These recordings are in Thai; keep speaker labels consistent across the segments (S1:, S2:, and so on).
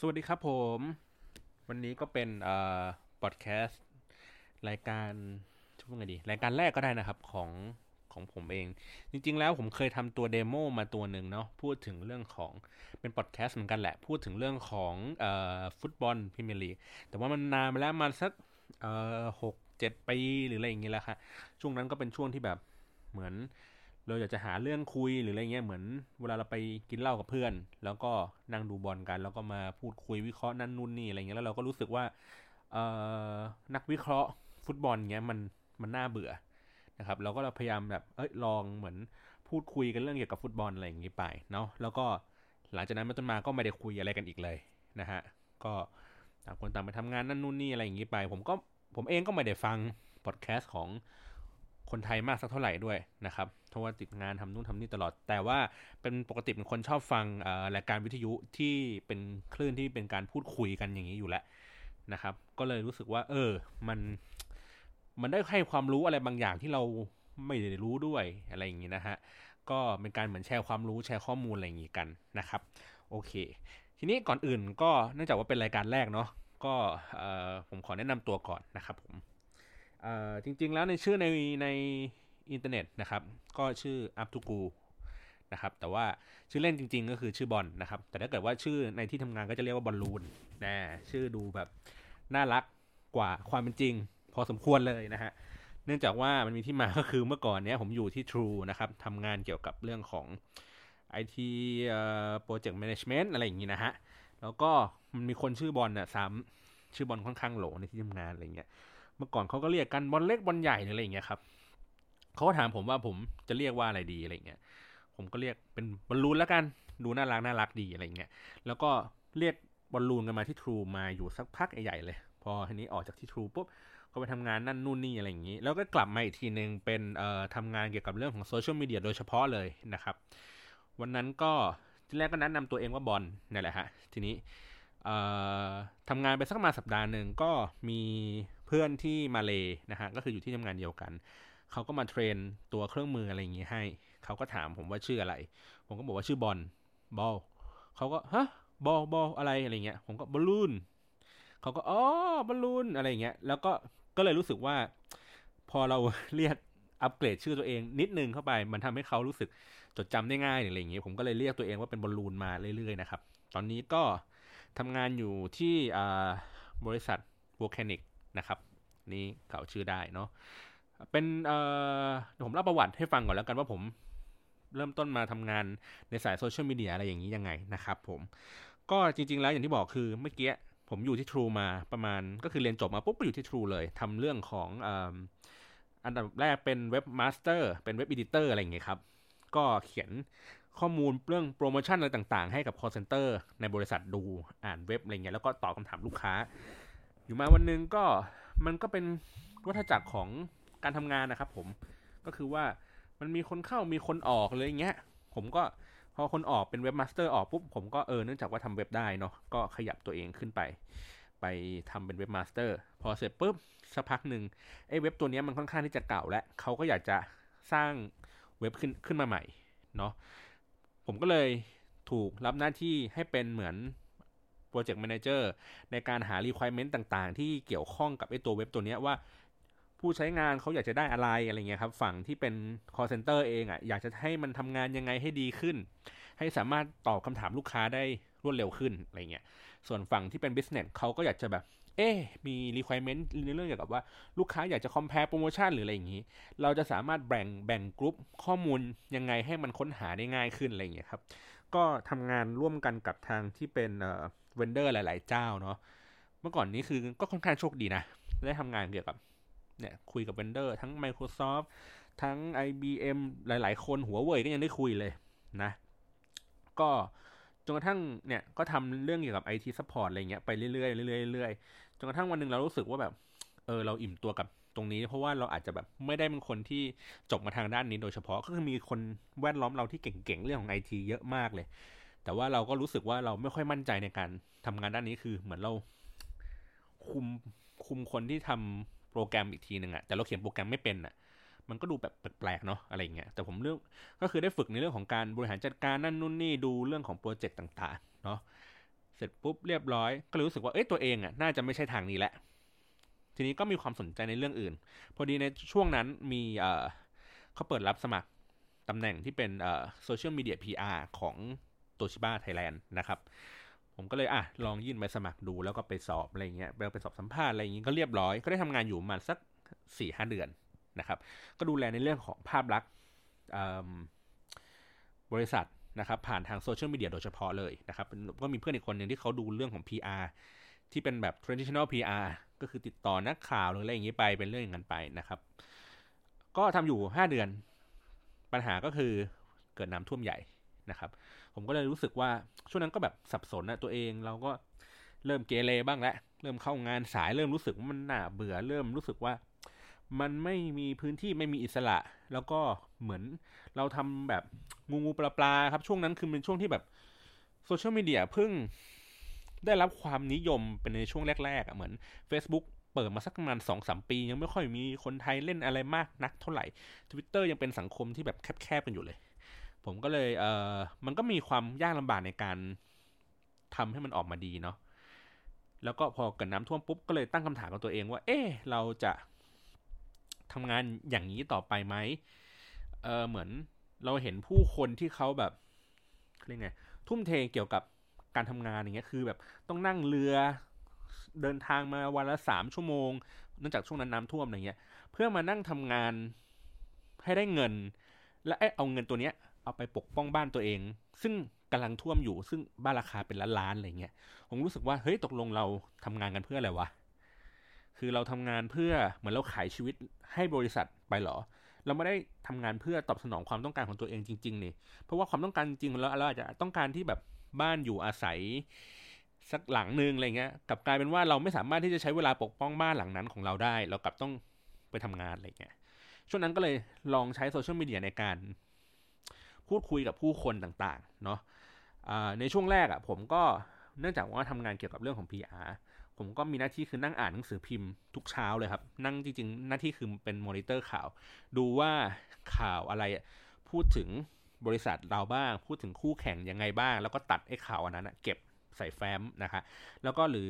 S1: สวัสดีครับผม วันนี้ก็เป็นเอ่อพอดแคสต์รายการชื่อว่าไงดี รายการแรกก็ได้นะครับของของผมเอง จริง ๆ แล้วผมเคยทำตัว demo มาตัวหนึ่งเนาะพูดถึงเรื่องของเป็นพอดแคสต์เหมือนกันแหละ พูดถึงเรื่องของเอ่อฟุตบอลพรีเมียร์ลีกแต่ว่ามันนานมาแล้วมาสักเอ่อหกเจ็ดปีหรืออะไรอย่างเงี้ยแหละค่ะ ช่วงนั้นก็เป็นช่วงที่แบบเหมือน เราอยากจะหาเรื่องคุยหรืออะไรเงี้ยเหมือน เวลาเราไปกินเหล้ากับเพื่อน แล้วก็นั่งดูบอลกัน แล้วก็มาพูดคุยวิเคราะห์นั่นนู่นนี่อะไรเงี้ยแล้วเราก็รู้สึกว่าเออนักวิเคราะห์ฟุตบอลเงี้ยมันมันน่าเบื่อนะครับเราก็เราพยายามแบบเอ้ยลองเหมือนพูดคุยกันเรื่องเกี่ยวกับฟุตบอลอะไรอย่างงี้ไปเนาะแล้วก็หลังจากนั้นมาต้นมาก็ไม่ได้คุยอะไรกันอีกเลยนะฮะก็ต่างคนต่างไปทำงานนั่นนู่นนี่อะไรอย่างงี้ไป ผมก็ผมเองก็ไม่ได้ฟังพอดแคสต์ของ คนไทยมากสักเท่าไหร่ด้วยนะครับเพราะว่าติดงานทำนู่นทำนี่ตลอด แต่ว่าเป็นปกติเป็นคนชอบฟังรายการวิทยุที่เป็นคลื่นที่เป็นการพูดคุยกันอย่างนี้อยู่แล้วนะครับ ก็เลยรู้สึกว่า เออ มัน มันได้ให้ความรู้อะไรบางอย่างที่เราไม่ได้รู้ด้วยอะไรอย่างนี้นะฮะ ก็เป็นการเหมือนแชร์ความรู้แชร์ข้อมูลอะไรอย่างนี้กันนะครับ โอเค ทีนี้ก่อนอื่นก็เนื่องจากว่าเป็นรายการแรกเนาะ ก็ผมขอแนะนำตัวก่อนนะครับผม จริงๆแล้วในชื่อในในอินเทอร์เน็ตนะครับก็ชื่อ up to go นะครับแต่ว่าชื่อเล่นจริง ๆ ก็คือชื่อบอลนะครับแต่ถ้าเกิดว่าชื่อในที่ทำงานก็จะเรียกว่าบอลลูนนะชื่อดูแบบน่ารักกว่าความเป็นจริง พอสมควรเลยนะฮะเนื่องจากว่ามันมีที่มาก็คือเมื่อก่อนเนี้ยผมอยู่ที่ True นะครับทำงานเกี่ยวกับเรื่องของ IT Project Management อะไรอย่างนี้นะฮะแล้วก็มันมีคนชื่อบอลน่ะซ้ำชื่อบอลค่อนข้างโหลในที่ทำงานอะไรเงี้ย เมื่อก่อนเขาก็เรียกกันบอลเล็กบอลใหญ่อะไรอย่างเงี้ยครับเขาก็ถามผมว่าผมจะเรียกว่าอะไรดีอะไรเงี้ย ผมก็เรียกเป็นบอลลูนแล้วกันดูน่ารักน่ารักดีอะไรเงี้ยแล้วก็เรียกบอลลูนกันมาที่ทรูมาอยู่สักพักใหญ่เลย พอทีนี้ออกจากที่ทรูปุ๊บก็ไปทำงานนั่นนู่นนี่อะไรอย่างนี้ แล้วก็กลับมาอีกทีหนึ่งเป็นเอ่อทำงานเกี่ยวกับเรื่องของโซเชียลมีเดียโดยเฉพาะเลยนะครับ วันนั้นก็ที่แรกก็แนะนำตัวเองว่าบอลนี่แหละฮะทีนี้ทำงานไปสักมาสัปดาห์หนึ่งก็มี เพื่อนที่มาเลนะฮะก็คืออยู่ที่ทำงานเดียวกันเขาก็มาเทรนตัวเครื่องมืออะไรอย่างงี้ให้เขาก็ถามผมว่าชื่ออะไร ผมก็บอกว่าชื่อบอลบอลเขาก็ฮะบอลบอลอะไรอะไรเงี้ยผมก็บอลลูนเขาก็อ๋อบอลลูนอะไรเงี้ยแล้วก็ก็เลยรู้สึกว่า พอเราเรียกอัปเกรดชื่อตัวเองนิดนึงเข้าไป มันทำให้เขารู้สึกจดจำได้ง่ายอะไรอย่างเงี้ยผมก็เลยเรียกตัวเองว่าเป็นบอลลูนมาเรื่อยๆนะครับตอนนี้ก็ทำงานอยู่ที่บริษัทโวลแคนิก นะครับ นี่เขาชื่อได้เนาะเป็นเอ่อผมเล่าประวัติให้ฟังก่อนแล้วกันว่าผมเริ่มต้นมาทำงานในสายโซเชียลมีเดียอะไรอย่างนี้ยังไงนะครับผมก็จริง ๆ แล้วอย่างที่บอกคือเมื่อกี้ผมอยู่ที่ True มาประมาณก็คือเรียนจบมาปุ๊บก็อยู่ที่ True เลยทำเรื่องของอันดับแรกเป็น webmaster เป็น web editor อะไรอย่างเงี้ยครับ ก็เขียนข้อมูลเรื่องโปรโมชั่นอะไรต่างๆ ให้กับ call center ในบริษัทดูอ่านเว็บอะไรเงี้ยแล้วก็ตอบคำถามลูกค้า อยู่มาวันหนึ่งก็มันก็เป็นวัฏจักรของการทำงานนะครับ ผมก็คือว่ามันมีคนเข้ามีคนออกเลยอย่างเงี้ย ผมก็พอคนออกเป็น webmaster ออกปุ๊บผมก็เออเนื่องจากว่าทำเว็บได้เนาะก็ขยับตัวเองขึ้นไป ไปทำเป็น webmaster พอเสร็จปุ๊บสักพักหนึ่งไอ้เว็บตัวนี้มันค่อนข้างที่จะเก่าแล้วเขาก็อยากจะสร้างเว็บขึ้นขึ้นมาใหม่เนาะผมก็เลยถูกรับหน้าที่ให้เป็นเหมือน project manager ในการหา requirement ต่างๆ ที่เกี่ยวข้องกับไอ้ตัวเว็บตัวนี้ว่า ผู้ใช้งานเขาอยากจะได้อะไรอะไรเงี้ยครับ ฝั่งที่เป็น call center เองอะ่ะอยากจะให้มันทำงานยังไงให้ดีขึ้น ให้สามารถตอบคำถามลูกค้าได้รวดเร็วขึ้นอะไรเงี้ย ส่วนฝั่งที่เป็น business เขาก็อยากจะแบบ เอ๊มี requirement ในเรื่องเกี่ยวกับว่าลูกค้าอยากจะ compare โปรโมชั่นหรืออะไรอย่างนี้ เราจะสามารถแบ่งแบ่งกลุ่มข้อมูลยังไงให้มันค้นหาได้ง่ายขึ้นอะไรเงี้ยครับ ก็ทำงานร่วมกันกับทางที่เป็น เวนเดอร์หลาย ๆ เจ้าเนาะเมื่อก่อนนี้คือก็ค่อนข้างโชคดีนะ ได้ทำงานเกี่ยวกับเนี่ยคุยกับเวนเดอร์ ทั้ง Microsoft ทั้ง IBM หลาย ๆ คนหัวเว่ยก็ยังได้คุยเลยนะ ก็จนกระทั่งเนี่ยก็ทำเรื่องเกี่ยวกับ IT support อะไรเงี้ยไปเรื่อยๆเรื่อยๆเรื่อยๆจนกระทั่งวันหนึ่งเรารู้สึกว่าแบบเออเราอิ่มตัวกับตรงนี้เพราะว่าเราอาจจะแบบไม่ได้เป็นคนที่จบมาทางด้านนี้โดยเฉพาะก็คือมีคนแวดล้อมเราที่เก่งๆเรื่องของไอทีเยอะมากเลย แต่ว่าเราก็รู้สึกว่าเราไม่ค่อยมั่นใจในการทำงานด้านนี้คือ เหมือนเราคุมคุมคนที่ทำโปรแกรมอีกทีหนึ่งอะแต่เราเขียนโปรแกรมไม่เป็นอะมันก็ดูแบบแปลกๆเนาะอะไรเงี้ยแต่ผมเรื่องก็คือได้ฝึกในเรื่องของการบริหารจัดการนั่นนู่นนี่ดูเรื่องของโปรเจกต์ต่างๆเนาะเสร็จปุ๊บเรียบร้อย ก็เลยรู้สึกว่าเอ้ยตัวเองอะน่าจะไม่ใช่ทางนี้แหละทีนี้ก็มีความสนใจในเรื่องอื่น พอดีในช่วงนั้นมีเอ่อเขาเปิดรับสมัครตำแหน่งที่เป็นเอ่อโซเชียลมีเดีย PR ของ โตชิบ้าไทยแลนด์นะครับ ผมก็เลยอะลองยื่นใบสมัครดูแล้วก็ไปสอบอะไรเงี้ยไปสอบสัมภาษณ์อะไรอย่างงี้ก็เรียบร้อย ก็ได้ทำงานอยู่มาสักสี่ห้าเดือนนะครับ ก็ดูแลในเรื่องของภาพลักษณ์บริษัทนะครับ ผ่านทางโซเชียลมีเดียโดยเฉพาะเลยนะครับก็มีเพื่อนอีกคนหนึ่งที่เขาดูเรื่องของ PR ที่เป็นแบบ traditional PR ก็คือติดต่อนักข่าวหรืออะไรอย่างนี้ไปเป็นเรื่องอย่างนั้นไปนะครับ ก็ทำอยู่ห้าเดือน ปัญหาก็คือเกิดน้ำท่วมใหญ่นะครับ ผมก็เลยรู้สึกว่าช่วงนั้นก็แบบสับสนนะตัวเองเราก็เริ่มเกเรบ้างแล้วเริ่มเข้างานสายเริ่มรู้สึกว่ามันน่าเบื่อเริ่มรู้สึกว่า มันไม่มีพื้นที่ไม่มีอิสระ แล้วก็เหมือนเราทำแบบงูงูปลาปลาครับช่วงนั้นคือเป็นช่วงที่แบบโซเชียลมีเดียเพิ่งได้รับความนิยมเป็นในช่วงแรกๆอะเหมือน Facebook เปิดมาสักประมาณสองสามปี ยังไม่ค่อยมีคนไทยเล่นอะไรมากนักเท่าไหร่ Twitter ยังเป็นสังคมที่แบบแคบๆกันอยู่เลย ผมก็เลยเออมันก็มีความยากลำบากในการทำให้มันออกมาดีเนาะแล้วก็พอเกิดน้ำท่วมปุ๊บก็เลยตั้งคำถามกับตัวเองว่า เอ๊เราจะทำงานอย่างนี้ต่อไปไหมเออเหมือนเราเห็นผู้คนที่เขาแบบเรียกไงทุ่มเทเกี่ยวกับการทำงานอย่างเงี้ยคือแบบต้องนั่งเรือเดินทางมาวันละสามชั่วโมงเนื่องจากช่วงนั้นน้ำท่วมอะไรเงี้ย เพื่อมานั่งทำงานให้ได้เงิน และเอาเงินตัวเนี้ย เอาไปปกป้องบ้านตัวเอง ซึ่งกำลังท่วมอยู่ ซึ่งบ้านราคาเป็นล้านๆอะไรเงี้ยผมรู้สึกว่าเฮ้ยตกลงเราทำงานกันเพื่ออะไรวะคือเราทำงานเพื่อเหมือนเราขายชีวิตให้บริษัทไปหรอ เราไม่ได้ทำงานเพื่อตอบสนองความต้องการของตัวเองจริงๆนี่เพราะว่าความต้องการจริงเราเราอาจจะต้องการที่แบบบ้านอยู่อาศัยสักหลังหนึ่งอะไรเงี้ยกลับกลายเป็นว่าเราไม่สามารถที่จะใช้เวลาปกป้องบ้านหลังนั้นของเราได้ เรากลับต้องไปทำงานอะไรเงี้ยช่วงนั้นก็เลยลองใช้โซเชียลมีเดียในการ พูดคุยกับผู้คนต่างๆเนาะในช่วงแรกอะ่ะผมก็เนื่องจากว่าทำงานเกี่ยวกับเรื่องของ PR ผมก็มีหน้าที่คือนั่งอ่านหนังสือพิมพ์ทุกเช้าเลยครับ นั่งจริงๆ หน้าที่คือเป็นมอนิเตอร์ข่าว ดูว่าข่าวอะไรพูดถึงบริษัทเราบ้าง พูดถึงคู่แข่งยังไงบ้าง แล้วก็ตัดไอ้ข่าวอันนั้นเก็บใส่แฟ้มนะคะ แล้วก็หรือ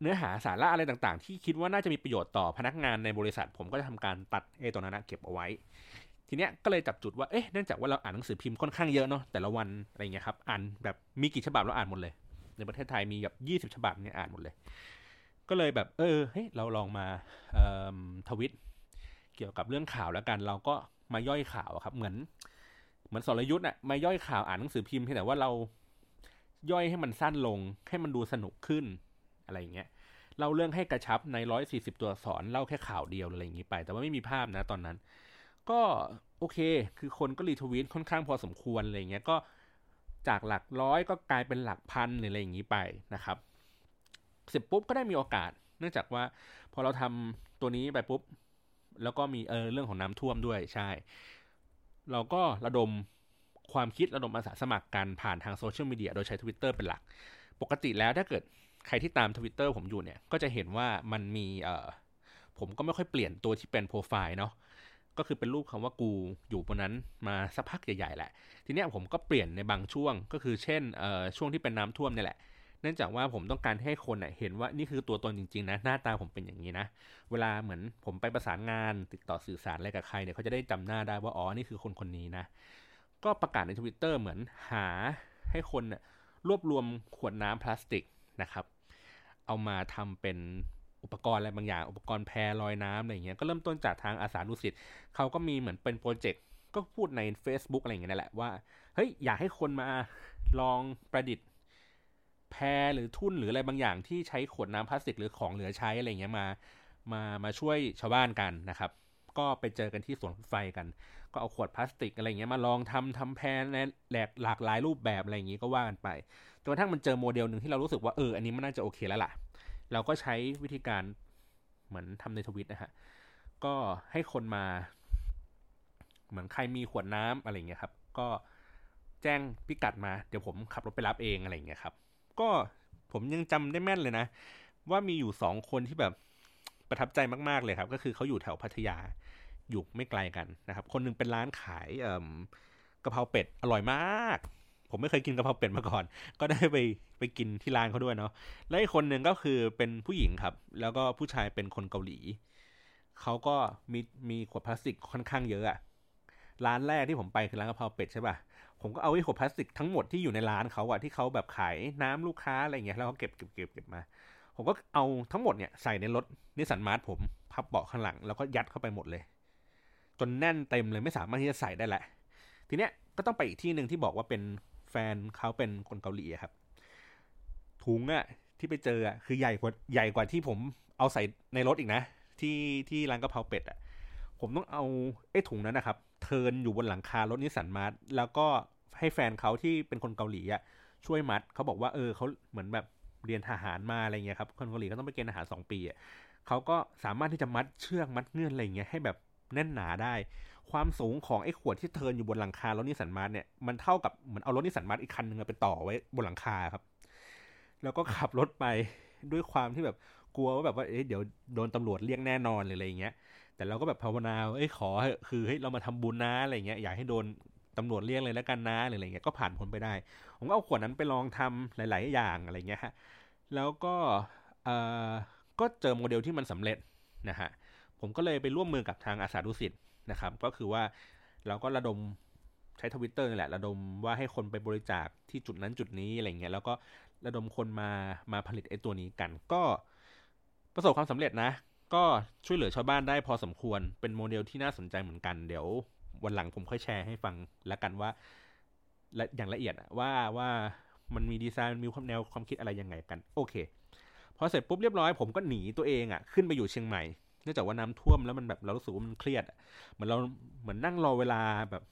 S1: เนื้อหาสาระอะไรต่างๆ ที่คิดว่าน่าจะมีประโยชน์ต่อพนักงานในบริษัท ผมก็จะทำการตัดไอ้ตัวนั้นเก็บเอาไว้ ทีเนี้ยก็เลยจับจุดว่าเอ๊ะเนื่องจากว่าเราอ่านหนังสือพิมพ์ค่อนข้างเยอะเนาะแต่ละวันอะไรเงี้ยครับอ่านแบบมีกี่ฉบับเราอ่านหมดเลย ในประเทศไทยมีแบบยี่สิบฉบับเนี่ยอ่านหมดเลย ก็เลยแบบเออเฮ้ยเราลองมาทวิตเกี่ยวกับเรื่องข่าวแล้วกัน เราก็มาย่อยข่าวครับ เหมือนเหมือนสรยุทธ์อะมาย่อยข่าวอ่านหนังสือพิมพ์แต่ว่าเราย่อยให้มันสั้นลงให้มันดูสนุกขึ้นอะไรอย่างเงี้ยเล่าเรื่องให้กระชับในร้อยสี่สิบตัวสอนเล่าแค่ข่าวเดียวอะไรอย่างงี้ไป แต่ว่าไม่มีภาพนะตอนนั้น ก็โอเค คือคนก็รีทวีตค่อนข้างพอสมควรอะไรเงี้ยก็จากหลักร้อยก็กลายเป็นหลักพันหรืออะไรอย่างงี้ไปนะครับ เสร็จปุ๊บก็ได้มีโอกาส เนื่องจากว่าพอเราทำตัวนี้ไปปุ๊บ แล้วก็มีเออเรื่องของน้ำท่วมด้วยใช่ เราก็ระดมความคิดระดมอาสาสมัครกันผ่านทางโซเชียลมีเดียโดยใช้ Twitter เป็นหลัก ปกติแล้วถ้าเกิดใครที่ตาม Twitter ผมอยู่เนี่ย ก็จะเห็นว่ามันมีเออผมก็ไม่ค่อยเปลี่ยนตัวที่เป็นโปรไฟล์เนาะ ก็คือเป็นรูปคำว่ากูอยู่บนนั้นมาสักพักใหญ่ๆแหละ ทีเนี้ยผมก็เปลี่ยนในบางช่วง ก็คือเช่นเอ่อช่วงที่เป็นน้ำท่วมนี่แหละ เนื่องจากว่าผมต้องการให้คนเห็นว่านี่คือตัวตนจริงๆนะหน้าตาผมเป็นอย่างนี้นะ เวลาเหมือนผมไปประสานงานติดต่อสื่อสารอะไรกับใครเนี่ยเขาจะได้จำหน้าได้ว่าอ๋อนี่คือคนคนนี้นะ ก็ประกาศในทวิตเตอร์เหมือนหาให้คนรวบรวมขวดน้ำพลาสติกนะครับ เอามาทำเป็น อุปกรณ์อะไรบางอย่าง อุปกรณ์แพรลอยน้ำอะไรเงี้ยก็เริ่มต้นจากทางอาสานุสิตเขาก็มีเหมือนเป็นโปรเจกต์ก็พูดใน Facebook อะไรเงี้ยนั่นแหละว่าเฮ้ยอยากให้คนมาลองประดิษฐ์แพรหรือทุ่นหรืออะไรบางอย่างที่ใช้ขวดน้ำพลาสติกหรือของเหลือใช้อะไรเงี้ยมามามาช่วยชาวบ้านกันนะครับ ก็ไปเจอกันที่สวนไฟกัน ก็เอาขวดพลาสติกอะไรเงี้ยมาลองทำทำแพนในแหลกหลากหลายรูปแบบอะไรอย่างงี้ก็ว่ากันไปจนกระทั่งมันเจอโมเดลหนึ่งที่เรารู้สึกว่าเอออันนี้มันน่าจะโอเคแล้วล่ะ เราก็ใช้วิธีการเหมือนทำในทวิตนะฮะ ก็ให้คนมา เหมือนใครมีขวดน้ำอะไรเงี้ยครับ ก็แจ้งพิกัดมา เดี๋ยวผมขับรถไปรับเองอะไรเงี้ยครับ ก็ผมยังจำได้แม่นเลยนะ ว่ามีอยู่สองคนที่แบบประทับใจมาก ๆ เลยครับ ก็คือเขาอยู่แถวพัทยาอยู่ไม่ไกลกันนะครับ คนนึงเป็นร้านขายกะเพราเป็ดอร่อยมาก ผมไม่เคยกินกะเพราเป็ดมาก่อน ก็ได้ไปไปกินที่ร้านเขาด้วยเนาะและอีกคนหนึ่งก็คือเป็นผู้หญิงครับ แล้วก็ผู้ชายเป็นคนเกาหลี เขาก็มีมีขวดพลาสติกค่อนข้างเยอะอะร้านแรกที่ผมไปคือร้านกะเพราเป็ดใช่ป่ะ ผมก็เอาไอ้ขวดพลาสติกทั้งหมดที่อยู่ในร้านเขาอะที่เขาแบบขายน้ำลูกค้าอะไรเงี้ยแล้วเขาเก็บเก็บเก็บเก็บมา ผมก็เอาทั้งหมดเนี่ยใส่ในรถ Nissan March ผมพับเบาะข้างหลังแล้วก็ยัดเข้าไปหมดเลย จนแน่นเต็มเลยไม่สามารถที่จะใส่ได้แหละ ทีเนี้ยก็ต้องไปอีกที่หนึ่งที่บอกว่าเป็น เขาเป็นคนเกาหลีครับ ถุงอะที่ไปเจออะคือใหญ่กว่าใหญ่กว่าที่ผมเอาใส่ในรถอีกนะ ที่ที่ร้านกะเพราเป็ดอะผมต้องเอาไอ้ถุงนั้นนะครับ เทินอยู่บนหลังคารถนิสสันมาร์ทแล้วก็ให้แฟนเขาที่เป็นคนเกาหลีอะช่วยมัดเขาบอกว่าเออเขาเหมือนแบบเรียนทหารมาอะไรเงี้ยครับคนเกาหลีก็ต้องไปเกณฑ์ทหารสองปีอะเขาก็สามารถที่จะมัดเชือกมัดเงื่อนอะไรเงี้ยให้แบบแน่นหนาได้ ความสูงของไอ้ขวดที่เทินอยู่บนหลังคารถนิสสันมาร์ทเนี่ยมันเท่ากับเหมือนเอารถนิสสันมาร์ทอีกคันหนึ่งไปต่อไว้บนหลังคาครับ แล้วก็ขับรถไปด้วยความที่แบบกลัวว่าแบบว่าเอ๊ะเดี๋ยวโดนตำรวจเรียกแน่นอนเลยออะไรเงี้ย แต่เราก็แบบภาวนาเอ้ยขอคือเฮ้ยเรามาทำบุญนะอะไรเงี้ยอยากให้โดนตำรวจเรียกเลยแล้วกันนะหรืออะไรเงี้ยก็ผ่านพ้นไปได้ ผมก็เอาขวดนั้นไปลองทำหลาย ๆ อย่างอะไรเงี้ยฮะแล้วก็เอ่อก็เจอโมเดลที่มันสำเร็จนะฮะผมก็เลยไปร่วมมือกับทางอาสาดุสิต นะครับ ก็คือว่าเราก็ระดมใช้ทวิตเตอร์นี่แหละ ระดมว่าให้คนไปบริจาคที่จุดนั้นจุดนี้อะไรเงี้ยแล้วก็ระดมคนมามาผลิตไอ้ตัวนี้กัน ก็ประสบความสำเร็จนะ ก็ช่วยเหลือชาวบ้านได้พอสมควรเป็นโมเดลที่น่าสนใจเหมือนกันเดี๋ยววันหลังผมค่อยแชร์ให้ฟังแล้วกันว่าและอย่างละเอียดว่าว่ามันมีดีไซน์มันมีความแนวความคิดอะไรยังไงกัน โอเคพอเสร็จปุ๊บเรียบร้อยผมก็หนีตัวเองอะ่ะขึ้นไปอยู่เชียงใหม่ นื่องจากว่าน้ำท่วมแล้วมันแบบเรารู้สึกว่ามันเครียดเหมือนเราเหมือนนั่งรอเวลาแบบ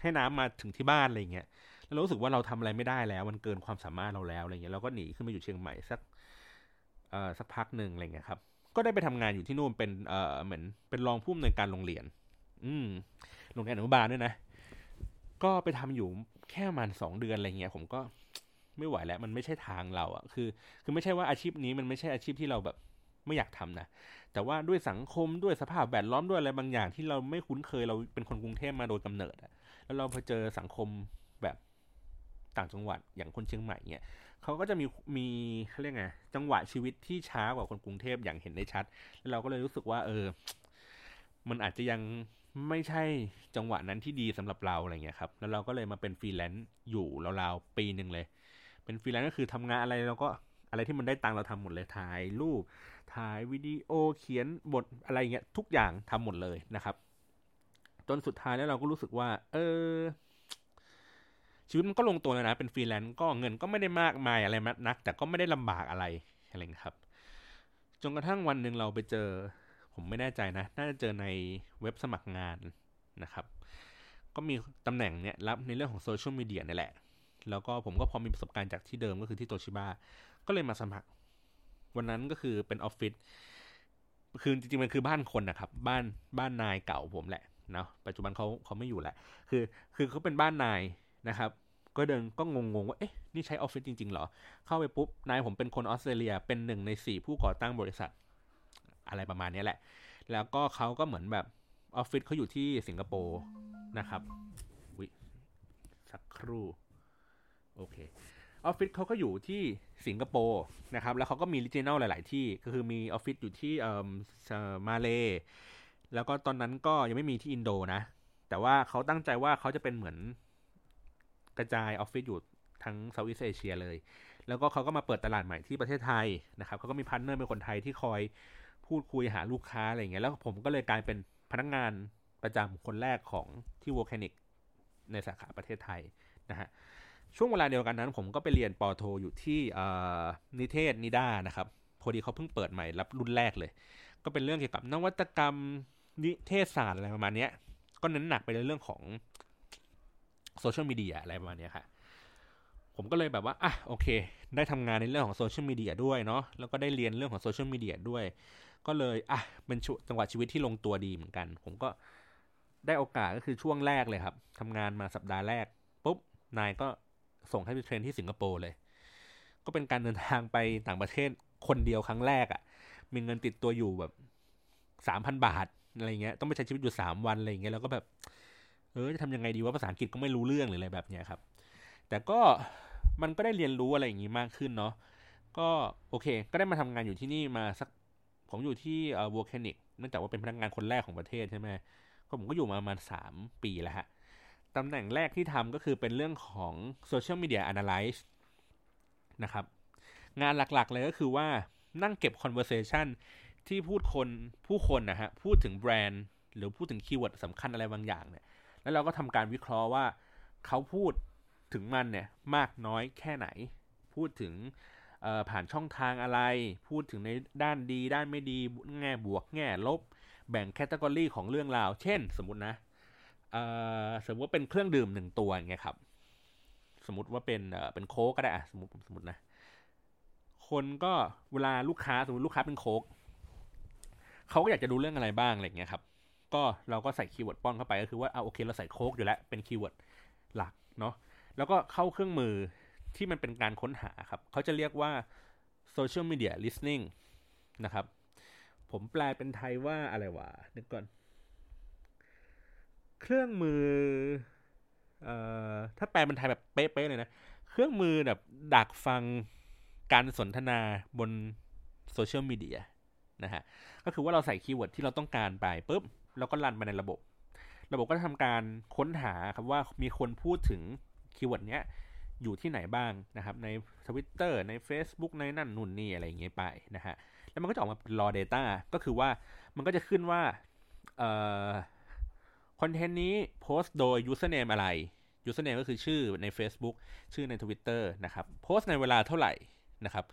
S1: ให้น้ำมาถึงที่บ้านอะไรเงี้ยแล้วรู้สึกว่าเราทำอะไรไม่ได้แล้ว มันเกินความสามารถเราแล้วอะไรเงี้ยเราก็หนีขึ้นไปอยู่เชียงใหม่สักเอ่อสักพักหนึ่งอะไรเงี้ยครับ ก็ได้ไปทำงานอยู่ที่นู่นเป็นเอ่อเหมือนเป็นรองผู้อำนวยการโรงเรียน อืมโรงเรียนอนุบาลด้วยนะก็ไปทำอยู่แค่ประมาณสองเดือนอะไรเงี้ย ผมก็ไม่ไหวแล้ว มันไม่ใช่ทางเราอะคือ คือไม่ใช่ว่าอาชีพนี้มันไม่ใช่อาชีพที่เราแบบ ไม่อยากทำนะแต่ว่าด้วยสังคมด้วยสภาพแวดล้อมด้วยอะไรบางอย่าง ที่เราไม่คุ้นเคยเราเป็นคนกรุงเทพมาโดยกำเนิดอะแล้วเราพอเจอสังคมแบบต่างจังหวัดอย่างคนเชียงใหม่เนี่ยเขาก็จะมีมีเขาเรียกไงจังหวะชีวิตที่ช้ากว่าคนกรุงเทพอย่างเห็นได้ชัด แล้วเราก็เลยรู้สึกว่า เออ มันอาจจะยังไม่ใช่จังหวะนั้นที่ดีสำหรับเราอะไรเงี้ยครับแล้วเราก็เลยมาเป็นฟรีแลนซ์อยู่ราวๆปีหนึ่งเลย เป็นฟรีแลนซ์ก็คือทำงานอะไรเราก็อะไรที่มันได้ตังเราทำหมดเลยถ่ายรูป ถ่ายวิดีโอเขียนบทอะไรเงี้ยทุกอย่างทำหมดเลยนะครับ จนสุดท้ายแล้วเราก็รู้สึกว่า เออ ชีวิตมันก็ลงตัวแล้วนะ เป็นฟรีแลนซ์ก็เงินก็ไม่ได้มากมายอะไรนัก แต่ก็ไม่ได้ลำบากอะไรอะไรครับ จนกระทั่งวันหนึ่งเราไปเจอ ผมไม่แน่ใจนะ น่าจะเจอในเว็บสมัครงานนะครับ ก็มีตำแหน่งเนี่ยรับในเรื่องของโซเชียลมีเดียนี่แหละแล้วก็ผมก็พอมีประสบการณ์จากที่เดิมก็คือที่โตชิบะก็เลยมาสมัคร วันนั้นก็คือเป็นออฟฟิศคือจริงๆมันคือบ้านคนนะครับ บ้านบ้านนายเก่าผมแหละเนาะปัจจุบันเขาเขาไม่อยู่แหละ คือคือเขาเป็นบ้านนายนะครับ ก็เดินก็งงๆว่าเอ๊ะนี่ใช้ออฟฟิศจริงๆเหรอ เข้าไปปุ๊บนายผมเป็นคนออสเตรเลียเป็นหนึ่งในสี่ผู้ก่อตั้งบริษัท อะไรประมาณนี้แหละ แล้วก็เขาก็เหมือนแบบออฟฟิศเขาอยู่ที่สิงคโปร์นะครับวิสักครู่โอเค ออฟฟิศเขาก็อยู่ที่สิงคโปร์นะครับ แล้วเขาก็มี regional หลาย ๆ ที่ก็คือมีออฟฟิศอยู่ที่เอ่อมาเลแล้วก็ตอนนั้นก็ยังไม่มีที่อินโดนะ แต่ว่าเขาตั้งใจว่าเขาจะเป็นเหมือนกระจายออฟฟิศอยู่ทั้ง Southeast Asia เลย แล้วก็เขาก็มาเปิดตลาดใหม่ที่ประเทศไทยนะครับเขาก็มี partner เป็นคนไทยที่คอยพูดคุยหาลูกค้าอะไรเงี้ย แล้วผมก็เลยกลายเป็นพนักงานประจำคนแรกของที่ Vocanic ในสาขาประเทศไทยนะฮะ ช่วงเวลาเดียวกันนั้น ผมก็ไปเรียนป.โทอยู่ที่นิเทศ NIDA นะครับพอดีเขาเพิ่งเปิดใหม่รับรุ่นแรกเลย ก็เป็นเรื่องเกี่ยวกับนวัตกรรมนิเทศศาสตร์อะไรประมาณนี้ก็เน้นหนักไปในเรื่องของโซเชียลมีเดียอะไรประมาณนี้ค่ะ ผมก็เลยแบบว่าอะโอเค ได้ทำงานในเรื่องของโซเชียลมีเดียด้วยเนาะแล้วก็ได้เรียนเรื่องของโซเชียลมีเดียด้วย ก็เลยอะเป็นจังหวะชีวิตที่ลงตัวดีเหมือนกัน ผมก็ได้โอกาสก็คือช่วงแรกเลยครับทำงานมาสัปดาห์แรกปุ๊บนายก็ ส่งให้ไป train ที่สิงคโปร์เลย ก็เป็นการเดินทางไปต่างประเทศคนเดียวครั้งแรกอะ่ะ มีเงินติดตัวอยู่แบบสามพันบาทอะไรเงี้ย ต้องไปใช้ชีวิตอยู่สามวันอะไรเงี้ย แล้วก็แบบ เออจะทำยังไงดีว่าภาษาอังกฤษก็ไม่รู้เรื่องหรืออะไรแบบเนี้ยครับ แต่ก็มันก็ได้เรียนรู้อะไรอย่างนี้มากขึ้นเนาะ ก็โอเค ก็ได้มาทำงานอยู่ที่นี่มาสัก ผมอยู่ที่เอ่อวอลแคนิกเนื่องจากว่าเป็นพนักงานคนแรกของประเทศใช่ไหมก็ผมก็อยู่มาประมาณสามปีแล้วฮะ ตำแหน่งแรกที่ทำก็คือเป็นเรื่องของ Social Media Analyze นะครับ งานหลักๆเลยก็คือว่านั่งเก็บ conversation ที่พูดคนผู้คนนะฮะ พูดถึงแบรนด์ หรือพูดถึง keyword สำคัญอะไรบางอย่างเนี่ย แล้วเราก็ทำการวิเคราะห์ว่าเขาพูดถึงมันเนี่ยมากน้อยแค่ไหน พูดถึงผ่านช่องทางอะไร พูดถึงในด้านดี ด้านไม่ดี แง่บวก แง่ลบ แบ่ง category ของเรื่องราว เช่น สมมตินะ สมมติว่าเป็นเครื่องดื่มหนึ่งตัวไงครับ สมมติว่าเป็นเป็นโค้กก็ได้อะสมมติสมมตินะ คนก็เวลาลูกค้าสมมติลูกค้าเป็นโค้กเขาก็อยากจะดูเรื่องอะไรบ้างอะไรเงี้ยครับ ก็เราก็ใส่ keyword ป้อนเข้าไปก็คือว่าเอาโอเคเราใส่โค้กอยู่แล้วเป็น keyword หลักเนาะแล้วก็เข้าเครื่องมือที่มันเป็นการค้นหาครับ เขาจะเรียกว่า social media listening นะครับ ผมแปลเป็นไทยว่าอะไรวะนึกก่อน เครื่องมือ เอ่อถ้าแปลเป็นไทยแบบเป๊ะๆเลยนะเครื่องมือแบบดักฟังการสนทนาบนโซเชียลมีเดียนะฮะก็คือว่าเราใส่ keyword ที่เราต้องการไปปุ๊บแล้วก็รันไปในระบบ ระบบก็จะทำการค้นหาครับว่ามีคนพูดถึง keyword เนี้ยอยู่ที่ไหนบ้างนะครับ ใน Twitter ใน Facebook ในนั่นนู่นนี่อะไรอย่างเงี้ยไปนะฮะแล้วมันก็จะออกมาเป็น raw data ก็คือว่ามันก็จะขึ้นว่าเอ่อ คอนเทนต์นี้โพสต์โดย username อะไร username ก็คือชื่อใน Facebook ชื่อใน Twitter นะครับ โพสต์ในเวลาเท่าไหร่นะครับ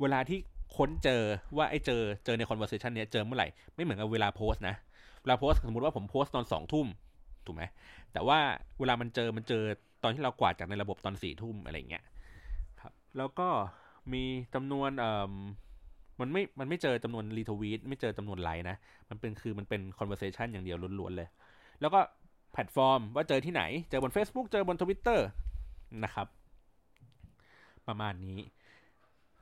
S1: เวลาที่ค้นเจอว่าไอ้เจอเจอใน conversation เนี้ยเจอเมื่อไหร่ ไม่เหมือนกับเวลาโพสต์นะ เวลาโพสต์สมมติว่าผมโพสต์ตอนสองทุ่มถูกไหมแต่ว่าเวลามันเจอมันเจอตอนที่เรากวาดจากในระบบตอนสี่ทุ่มอะไรเงี้ยครับ แล้วก็มีจำนวนเอ่อมันไม่ มันไม่เจอจำนวน retweet ไม่เจอจำนวนไลน์นะ มันเป็นคือมันเป็น conversation อย่างเดียวล้วนๆเลย แล้วก็แพลตฟอร์มว่าเจอที่ไหน เจอบน Facebook เจอบน Twitter นะครับ ประมาณนี้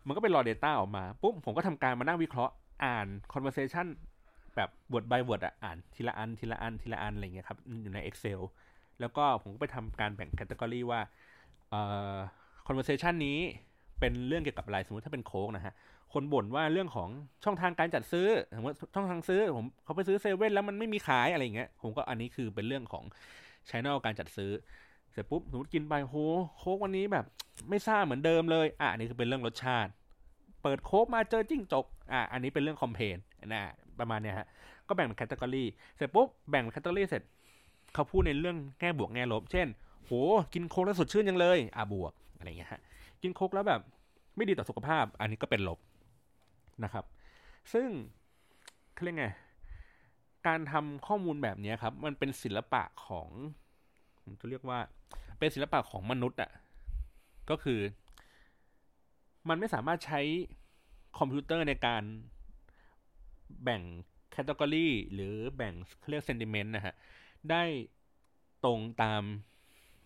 S1: มันก็เป็นรอ Data ออกมาปุ๊บผมก็ทำการมานั่งวิเคราะห์อ่าน conversation แบบ word by word อะอ่านทีละอันทีละอันทีละอันอะไรเงี้ยครับอยู่ใน Excel แล้วก็ผมก็ไปทำการแบ่ง category ว่าเอ่อ conversation นี้เป็นเรื่องเกี่ยวกับอะไรสมมติถ้าเป็นโค้กนะฮะ คนบ่นว่าเรื่องของช่องทางการจัดซื้อสมมติช่องทางซื้อผมเขาไปซื้อเซเว่นแล้วมันไม่มีขายอะไรเงี้ยผมก็อันนี้คือเป็นเรื่องของช่องการจัดซื้อเสร็จปุ๊บสมมติกินไปโหโค้กวันนี้แบบไม่ซ่าเหมือนเดิมเลยอะอันนี้คือเป็นเรื่องรสชาติ เปิดโค้กมาเจอจิ้งจกอะอันนี้เป็นเรื่อง complain นะประมาณเนี้ยฮะก็แบ่งเป็น category เสร็จปุ๊บแบ่งเป็น category เสร็จเขาพูดในเรื่องแง่บวกแง่ลบ เช่น โห กินโค้กแล้วสดชื่นยังเลย อ่าบวกอะไรเงี้ยฮะ กินโค้กแล้วแบบไม่ดีต่อสุขภาพ อันนี้ก็เป็นลบ นะครับ ซึ่งเรียกไงการทำข้อมูลแบบนี้ครับ มันเป็นศิลปะของผมจะเรียกว่า เป็นศิลปะของมนุษย์อะ่ะก็คือ มันไม่สามารถใช้คอมพิวเตอร์ในการแบ่งแคตตากรีหรือแบ่งเรียกเซนติเมนต์นะฮะ ได้ตรงตาม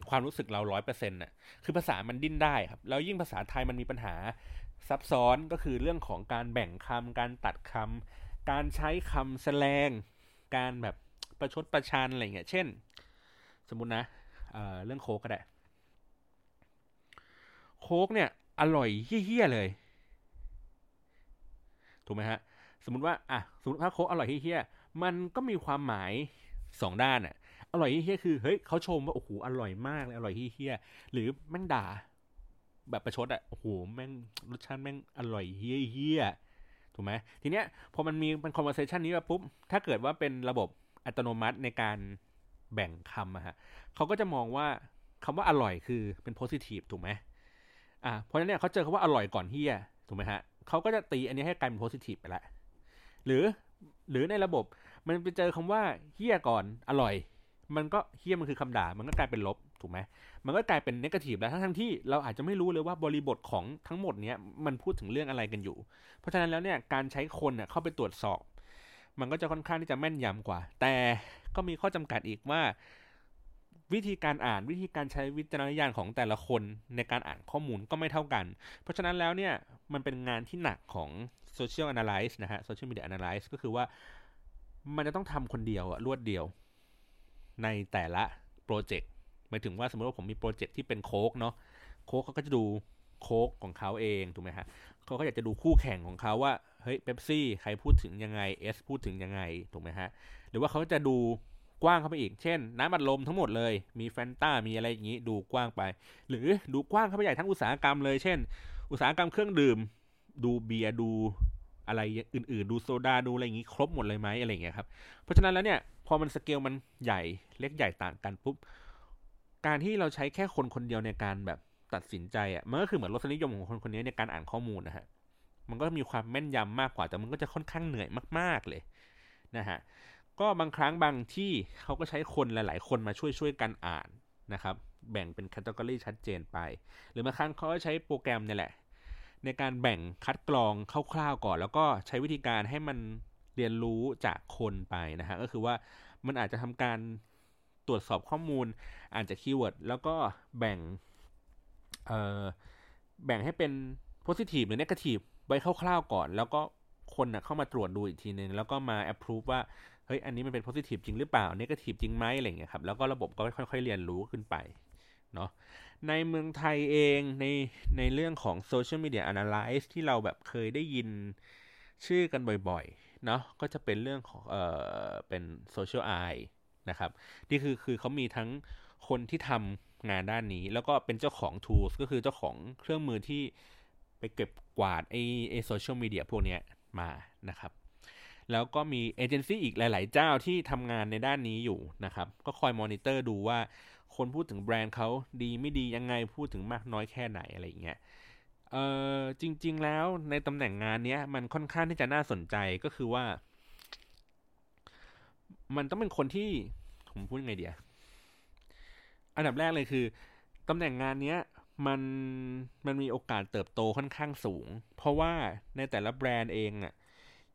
S1: ความรู้สึกเราร้อยเปอร์เซ็นต์น่ะคือภาษามันดิ้นได้ครับ แล้วยิ่งภาษาไทยมันมีปัญหา ซับซ้อนก็คือเรื่องของการแบ่งคำการตัดคำการใช้คำแสลงการแบบประชดประชันอะไรเงี้ย เช่น สมมุตินะเเรื่องโคกก็ได้ โคกเนี่ย อร่อยเฮี้ยเลย ถูกไหมฮะ สมมติว่า อะ สมมติถ้าโคกอร่อยเฮี้ยมันก็มีความหมายสองด้านอะอร่อยเฮี้ยคือ เฮ้ยเขาชมว่า โอ้โห อร่อยมากเลย อร่อยเฮี้ยหรือแม่งด่า แบบประชดอะโอ้โหแม่งรสชาติแม่งอร่อยเฮี้ยถูกไหมทีเนี้ยพอมันมีเป็น conversation นี้มาปุ๊บถ้าเกิดว่าเป็นระบบอัตโนมัติในการแบ่งคำอะฮะเขาก็จะมองว่าคำว่าอร่อยคือเป็น positive ถูกไหมอ่าเพราะฉะนั้นเนี่ยเขาเจอคำว่าอร่อยก่อนเฮี้ยถูกไหมฮะเขาก็จะตีอันนี้ให้กลายเป็น positive ไปละหรือหรือในระบบมันไปเจอคำว่าเฮี้ยก่อนอร่อย มันก็เฮี้ยมันคือคำด่ามันก็กลายเป็นลบ ถูกไหมมันก็กลายเป็นนกาทีฟแล้วทั้งทั้งที่เราอาจจะไม่รู้เลยว่าบริบทของทั้งหมดเนี้ยมันพูดถึงเรื่องอะไรกันอยู่ เพราะฉะนั้นแล้วเนี่ยการใช้คนเน่ยเข้าไปตรวจสอบ มันก็จะค่อนข้างที่จะแม่นยำกว่า แต่ก็มีข้อจำกัดอีกว่า วิธีการอ่านวิธีการใช้วิจารณญาณของแต่ละคนในการอ่านข้อมูลก็ไม่เท่ากัน เพราะฉะนั้นแล้วเนี่ยมันเป็นงานที่หนักของ social analyze นะฮะ social media analyze ก็คือว่ามันจะต้องทำคนเดียวอะรวดเดียว ในแต่ละโปรเจกต์ หมายถึงว่าสมมติว่าผมมีโปรเจกต์ที่เป็นโค้กเนาะโค้กเขาก็จะดูโค้กของเขาเองถูกไหมฮะเขาก็อยากจะดูคู่แข่งของเขาว่าเฮ้ยเบปซี่ใครพูดถึงยังไงเอสพูดถึงยังไงถูกไหมฮะหรือว่าเขาจะดูกว้างเข้าไปอีก เช่น น้ำอัดลมทั้งหมดเลย มีแฟนตามีอะไรอย่างนี้ดูกว้างไป หรือดูกว้างเข้าไปใหญ่ทั้งอุตสาหกรรมเลย เช่น อุตสาหกรรมเครื่องดื่ม ดูเบียร์ดูอะไรอื่นๆ ดูโซดาดูอะไรอย่างนี้ครบหมดเลยไหมอะไรอย่างเงี้ยครับ เพราะฉะนั้นแล้วเนี่ยพอมันสเกลมันใหญ่เล็กใหญ่ต่างกันปุ๊บ การที่เราใช้แค่คนคนเดียวในการแบบตัดสินใจอะมันก็คือเหมือนรสนิยมของคนคนนี้ในการอ่านข้อมูลนะฮะมันก็มีความแม่นยำมากกว่าแต่มันก็จะค่อนข้างเหนื่อยมาก ๆเลยนะฮะก็บางครั้งบางที่เขาก็ใช้คนหลาย ๆ คนมาช่วยช่วยกันอ่านนะครับ แบ่งเป็นแคตตากรีชัดเจนไป หรือบางครั้งเขาก็ใช้โปรแกรมนี่แหละ ในการแบ่งคัดกรองคร่าวๆก่อน แล้วก็ใช้วิธีการให้มันเรียนรู้จากคนไปนะฮะก็คือว่ามันอาจจะทำการ ตรวจสอบข้อมูลอ่านจากคีย์เวิร์ดแล้วก็แบ่งเอ่อแบ่งให้เป็น positive หรือ negative ไว้คร่าวๆก่อน แล้วก็คนนะเข้ามาตรวจดูอีกทีนึง แล้วก็มา approve ว่า เฮ้ย อันนี้มันเป็น positive จริงหรือเปล่า negative จริงไหมอะไรเงี้ยครับ แล้วก็ระบบก็ค่อยๆ เรียนรู้ขึ้นไปเนาะในเมืองไทยเองในในเรื่องของ social media analyze ที่เราแบบเคยได้ยินชื่อกันบ่อยๆ เนาะก็จะเป็นเรื่องของเออเป็น Social Eye นะครับนี่คือคือเขามีทั้งคนที่ทำงานด้านนี้ แล้วก็เป็นเจ้าของ tools ก็คือเจ้าของเครื่องมือที่ไปเก็บกวาดไอ้ไอ้โซเชียลมีเดียพวกนี้มานะครับ แล้วก็มีเอเจนซี่อีกหลาย ๆ เจ้าที่ทำงานในด้านนี้อยู่นะครับ ก็คอยมอนิเตอร์ดูว่าคนพูดถึงแบรนด์เขาดีไม่ดียังไงพูดถึงมากน้อยแค่ไหนอะไรอย่างเงี้ยเออจริง ๆ แล้วในตำแหน่งงานเนี้ยมันค่อนข้างที่จะน่าสนใจก็คือว่า มันต้องเป็นคนที่ ผมพูดยังไงเดียอันดับแรกเลยคือตำแหน่งงานเนี้ยมันมันมีโอกาสเติบโตค่อนข้างสูง เพราะว่าในแต่ละแบรนด์เองอะ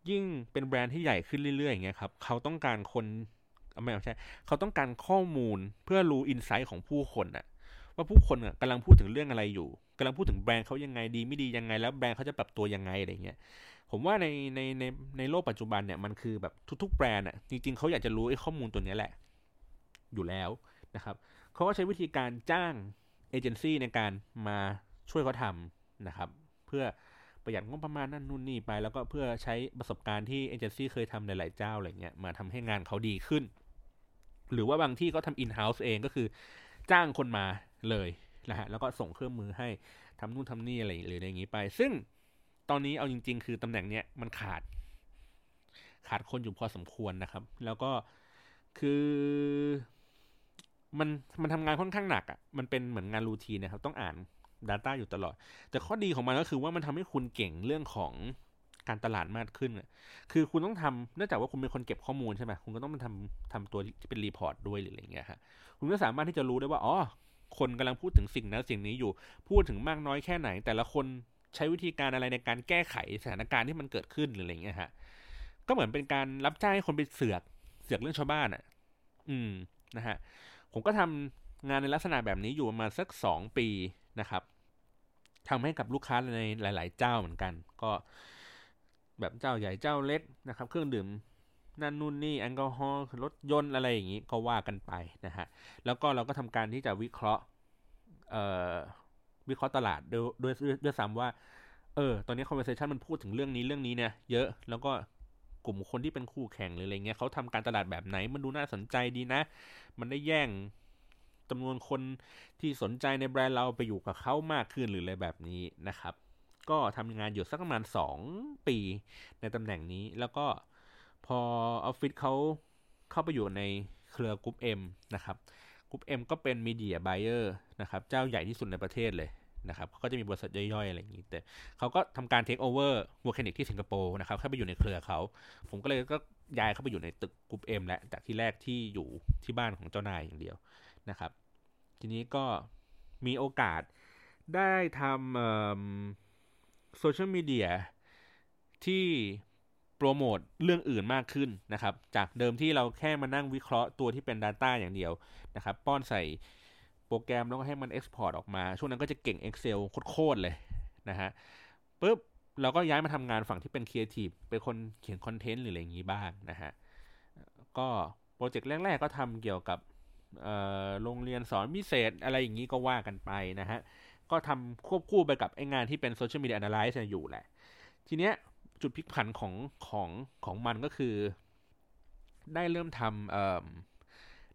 S1: ยิ่งเป็นแบรนด์ที่ใหญ่ขึ้นเรื่อยๆอย่างเงี้ยครับเขาต้องการคนไม่ใช่เขาต้องการข้อมูลเพื่อรู้อินไซต์ของผู้คนอะว่าผู้คนอะกำลังพูดถึงเรื่องอะไรอยู่กำลังพูดถึงแบรนด์เขายังไงดีไม่ดียังไงแล้วแบรนด์เขาจะปรับตัวยังไงอะไรเงี้ยผมว่าในในในในโลกปัจจุบันเนี่ยมันคือแบบทุกๆแบรนด์อะจริงๆเขาอยากจะรู้ไอ้ข้อมูลตัวนี้แหละ อยู่แล้วนะครับเขาก็ใช้วิธีการจ้างเอเจนซี่ในการมาช่วยเขาทำนะครับ เพื่อประหยัดงบประมาณนั่นนู่นนี่ไป แล้วก็เพื่อใช้ประสบการณ์ที่เอเจนซี่เคยทำหลายๆเจ้าอะไรเงี้ยมาทำให้งานเขาดีขึ้น หรือว่าบางที่เขาทำอินเฮ้าส์เองก็คือ จ้างคนมาเลยนะฮะแล้วก็ส่งเครื่องมือให้ทำนู่นทำนี่อะไรหรืออะไรอย่างนี้ไป ซึ่งตอนนี้เอาจริง ๆ คือตำแหน่งเนี้ยมันขาด ขาดคนอยู่พอสมควรนะครับ แล้วก็คือ มันมันทำงานค่อนข้างหนักอะ่ะมันเป็นเหมือนงานรูทีนะครับ ต้องอ่าน Data อยู่ตลอด แต่ข้อดีของมันก็คือว่ามันทำให้คุณเก่งเรื่องของการตลาดมากขึ้น คือคุณต้องทำเนื่องจากว่าคุณเป็นคนเก็บข้อมูลใช่ไหมคุณก็ต้องมาทำทำตัวที่เป็นรีพอร์ตด้วยหรืออะไรเงี้ยฮะคุณก็สามารถที่จะรู้ได้ว่า อ๋อ คนกำลังพูดถึงสิ่งนั้นสิ่งนี้อยู่ พูดถึงมากน้อยแค่ไหน แต่ละคนใช้วิธีการอะไรในการแก้ไขสถานการณ์ที่มันเกิดขึ้นหรืออะไรเงี้ยฮะ ก็เหมือนเป็นการรับจ้างให้คนไปเสือก เสือกเรื่องชาวบ้านอะ อืม นะฮะ ผมก็ทำงานในลักษณะแบบนี้อยู่ประมาณสักสองปีนะครับทำให้กับลูกค้าในหลาย ๆ เจ้าเหมือนกัน ก็แบบเจ้าใหญ่เจ้าเล็กนะครับ เครื่องดื่มนั่นนู่นนี่แอลกอฮอล์รถยนต์อะไรอย่างนี้ก็ว่ากันไปนะฮะแล้วก็เราก็ทำการที่จะวิเคราะห์วิเคราะห์ตลาดโดยด้วยด้วยซ้ำว่าเออตอนนี้ conversation มันพูดถึงเรื่องนี้เรื่องนี้เนี่ยเยอะแล้วก็ กลุ่มคนที่เป็นคู่แข่งหรืออะไรเงี้ยเขาทำการตลาดแบบไหน มันดูน่าสนใจดีนะ มันได้แย่งจำนวนคนที่สนใจในแบรนด์เราไปอยู่กับเขามากขึ้นหรืออะไรแบบนี้นะครับ ก็ทำงานอยู่สักประมาณสองปีในตำแหน่งนี้ แล้วก็พอออฟฟิศเขาเข้าไปอยู่ในเครือกรุ๊ป M นะครับกรุ๊ป M ก็เป็น media buyer นะครับ เจ้าใหญ่ที่สุดในประเทศเลย นะครับเขาก็จะมีบริษัทย่อยๆ อะไรอย่างนี้ แต่เขาก็ทำการ takeover Vocanic ที่สิงคโปร์นะครับเข้าไปอยู่ในเครือเขา ผมก็เลยก็ย้ายเข้าไปอยู่ในตึก GroupM แล้วจากที่แรกที่อยู่ที่บ้านของเจ้านายอย่างเดียวนะครับ ทีนี้ก็มีโอกาสได้ทำโซเชียลมีเดียที่โปรโมทเรื่องอื่นมากขึ้นนะครับ จากเดิมที่เราแค่มานั่งวิเคราะห์ตัวที่เป็น Data อย่างเดียวนะครับ ป้อนใส่ โปรแกรมแล้วก็ให้มัน Export ออกมา ช่วงนั้นก็จะเก่ง Excel โคตรเลยนะฮะปุ๊บเราก็ย้ายมาทำงานฝั่งที่เป็นครีเอทีฟเป็นคนเขียนคอนเทนต์หรืออะไรอย่างนี้บ้างนะฮะก็โปรเจกต์แรก ๆ ก็ทำเกี่ยวกับโรงเรียนสอนพิเศษอะไรอย่างนี้ก็ว่ากันไปนะฮะ ก็ทำควบคู่ไปกับไอ้งานที่เป็น social media analyst อยู่แหละ ทีเนี้ยจุดพลิกผันของของของมันก็คือ ได้เริ่มทำเอ่อ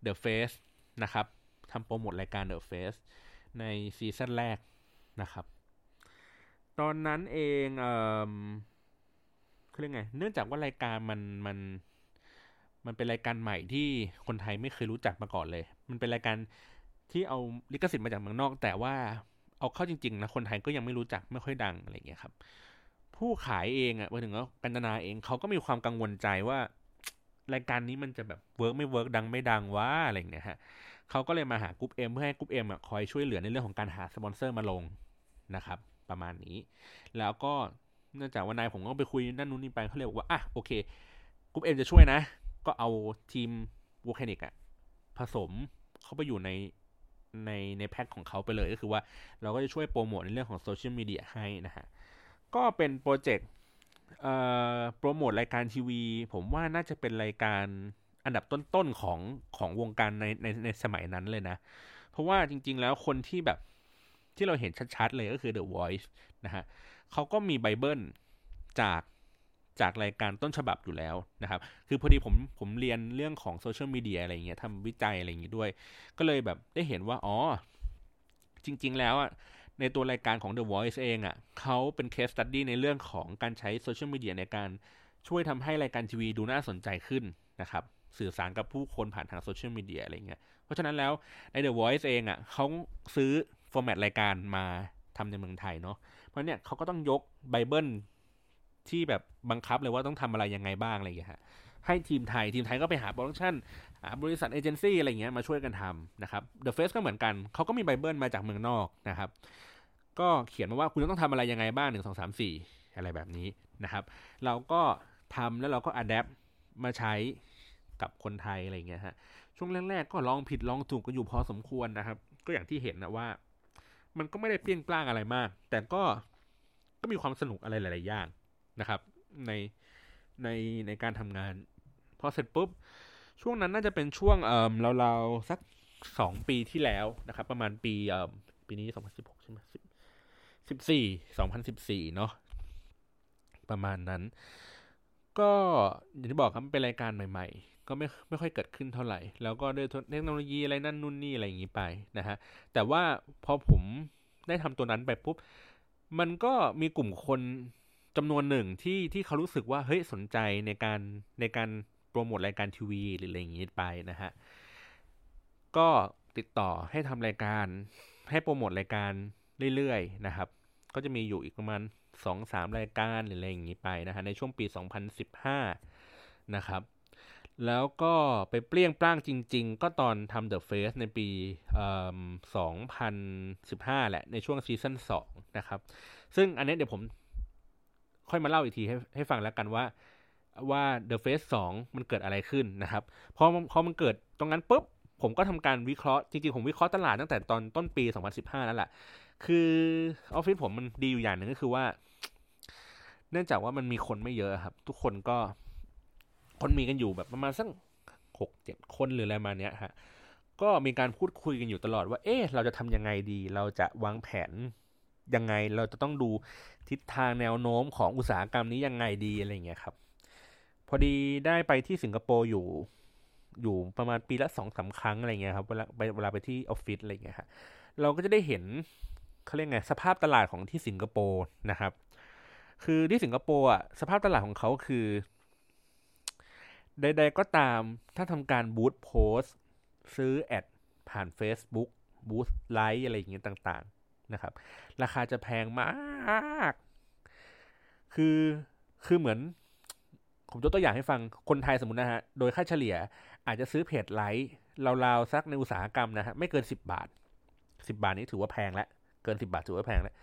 S1: The Face นะครับ ทำโปรโมทรายการ The Face ในซีซั่นแรกนะครับ ตอนนั้นเองเอ่อเรียกไง เนื่องจากว่ารายการมันมันมันเป็นรายการใหม่ที่คนไทยไม่เคยรู้จักมาก่อนเลย มันเป็นรายการที่เอาลิขสิทธิ์มาจากเมืองนอก แต่ว่าเอาเข้าจริงๆนะคนไทยก็ยังไม่รู้จักไม่ค่อยดังอะไรเงี้ยครับ ผู้ขายเองอะ่ะหมายถึงว่ากันตนาเองเขาก็มีความกังวลใจว่า รายการนี้มันจะแบบ work ไม่ work ดังไม่ดังวะอะไรเงี้ยฮะ เขาก็เลยมาหา GroupM เพื่อให้ GroupM อะคอยช่วยเหลือในเรื่องของการหาสปอนเซอร์มาลงนะครับ ประมาณนี้ แล้วก็เนื่องจากว่านายผมก็ไปคุยนั่นนู่นนี่ไปเขาเลยบอกว่าอะโอเค GroupM จะช่วยนะ ก็เอาทีม Vocanic อะผสมเข้าไปอยู่ในในในแพ็คของเขาไปเลยก็คือว่าเราก็จะช่วยโปรโมทในเรื่องของโซเชียลมีเดียให้นะฮะก็เป็นโปรเจกต์โปรโมทรายการทีวี ผมว่าน่าจะเป็นรายการ อันดับต้นๆของของวงการในในในสมัยนั้นเลยนะ เพราะว่าจริง ๆ แล้วคนที่แบบที่เราเห็นชัดๆ เลยก็คือ The Voice นะฮะเขาก็มีไบเบิลจากจากรายการต้นฉบับอยู่แล้วนะครับ คือพอดีผมผมเรียนเรื่องของโซเชียลมีเดียอะไรเงี้ยทำวิจัยอะไรอย่างงี้ด้วย ก็เลยแบบได้เห็นว่า อ๋อ จริง ๆ แล้วอะ ในตัวรายการของ The Voice เองอะเขาเป็นเคสตัดดี้ในเรื่องของการใช้โซเชียลมีเดียในการช่วยทำให้รายการทีวีดูน่าสนใจขึ้นนะครับ สื่อสารกับผู้คนผ่านทางโซเชียลมีเดียอะไรเงี้ย เพราะฉะนั้นแล้วใน The Voice เองอะ่ะเขาซื้อฟอร์แมตรายการมาทำในเมืองไทยเนาะ เพราะเนี่ยเขาก็ต้องยกไบเบิลที่แบบบังคับเลยว่าต้องทำอะไรยังไงบ้างอะไรอย่างเงี้ยฮะให้ทีมไทยทีมไทยก็ไปหาโปรดักชันบริษัทเอเจนซี่อะไรเงี้ยมาช่วยกันทำนะครับ The Face ก็เหมือนกัน เขาก็มีไบเบิลมาจากเมืองนอกนะครับ ก็เขียนมาว่าคุณต้องทำอะไรยังไงบ้างหนึ่งสองสามสี่อะไรแบบนี้นะครับ เราก็ทำแล้วเราก็อัดแอปมาใช้ กับคนไทยอะไรเงี้ยฮะช่วงแรกๆก็ลองผิดลองถูกกันอยู่พอสมควรนะครับ ก็อย่างที่เห็นนะว่า มันก็ไม่ได้เปรี้ยงปร้างอะไรมาก แต่ก็ก็มีความสนุกอะไรหลาย ๆ อย่างนะครับ ในในในการทำงาน พอเสร็จปุ๊บ ช่วงนั้นน่าจะเป็นช่วงเอ่อเราๆสักสองปีที่แล้วนะครับ ประมาณปีเอ่อปีนี้สองพันสิบหกใช่ไหมสิบสี่สองพันสิบสี่เนาะประมาณนั้น ก็อย่างที่บอกครับเป็นรายการใหม่ๆ ก็ไม่ไม่ค่อยเกิดขึ้นเท่าไหร่ แล้วก็ด้วยเทคโนโลยีอะไรนั่นนู่นนี่อะไรอย่างนี้ไปนะฮะแต่ว่าพอผมได้ทำตัวนั้นไปปุ๊บมันก็มีกลุ่มคนจำนวนหนึ่งที่ที่เขารู้สึกว่าเฮ้ยสนใจในการในการโปรโมทรายการทีวีหรืออะไรอย่างนี้ไปนะฮะก็ติดต่อให้ทำรายการให้โปรโมทรายการเรื่อยๆนะครับ ก็จะมีอยู่อีกประมาณสองสามรายการหรืออะไรอย่างนี้ไปนะฮะในช่วงปี 2015 นะครับ แล้วก็ไปเปลี่ยงปล้างจริง ๆ ก็ตอนทำ The Face ในปี 2015 แหละ ในช่วงซีซั่น2นะครับ ซึ่งอันนี้เดี๋ยวผมค่อยมาเล่าอีกทีให้ให้ฟังแล้วกันว่าว่า The Face 2 มันเกิดอะไรขึ้นนะครับ พอพอมันเกิดตรงนั้นปุ๊บ ผมก็ทำการวิเคราะห์ จริง ๆ ผมวิเคราะห์ตลาดตั้งแต่ตอนต้นปี 2015 นั่นแหละ คือออฟฟิศผมมันดีอยู่อย่างหนึ่งก็คือว่า เนื่องจากว่ามันมีคนไม่เยอะครับ ทุกคนก็ คนมีกันอยู่แบบประมาณสักหกเจ็ดคนหรืออะไรมาเนี้ยฮะก็มีการพูดคุยกันอยู่ตลอดว่า เอ๊ะ เราจะทำยังไงดี เราจะวางแผนยังไง เราจะต้องดูทิศทางแนวโน้มของอุตสาหกรรมนี้ยังไงดีอะไรเงี้ยครับ พอดีได้ไปที่สิงคโปร์อยู่ อยู่ประมาณปีละสองสาครั้งอะไรเงี้ยครับ เวลาไปเวลาไปที่ออฟฟิศอะไรเงี้ยฮะ เราก็จะได้เห็นเขาเรียกไง สภาพตลาดของที่สิงคโปร์นะครับ คือที่สิงคโปร์อะ สภาพตลาดของเขาคือ ใดๆก็ตามถ้าทำการบูตโพสซื้อแอดผ่าน Facebook บูตไลค์อะไรอย่างเงี้ยต่างๆนะครับ ราคาจะแพงมาก คือคือเหมือน ผมยกตัวอย่างให้ฟังคนไทยสมมตินะฮะ โดยค่าเฉลี่ยอาจจะซื้อเพจไลค์ราวๆสักในอุตสาหกรรมนะฮะ ไม่เกินสิบบาทสิบาทนี้ถือว่าแพงแล้ว เกินสิบาทถือว่าแพงแล้ว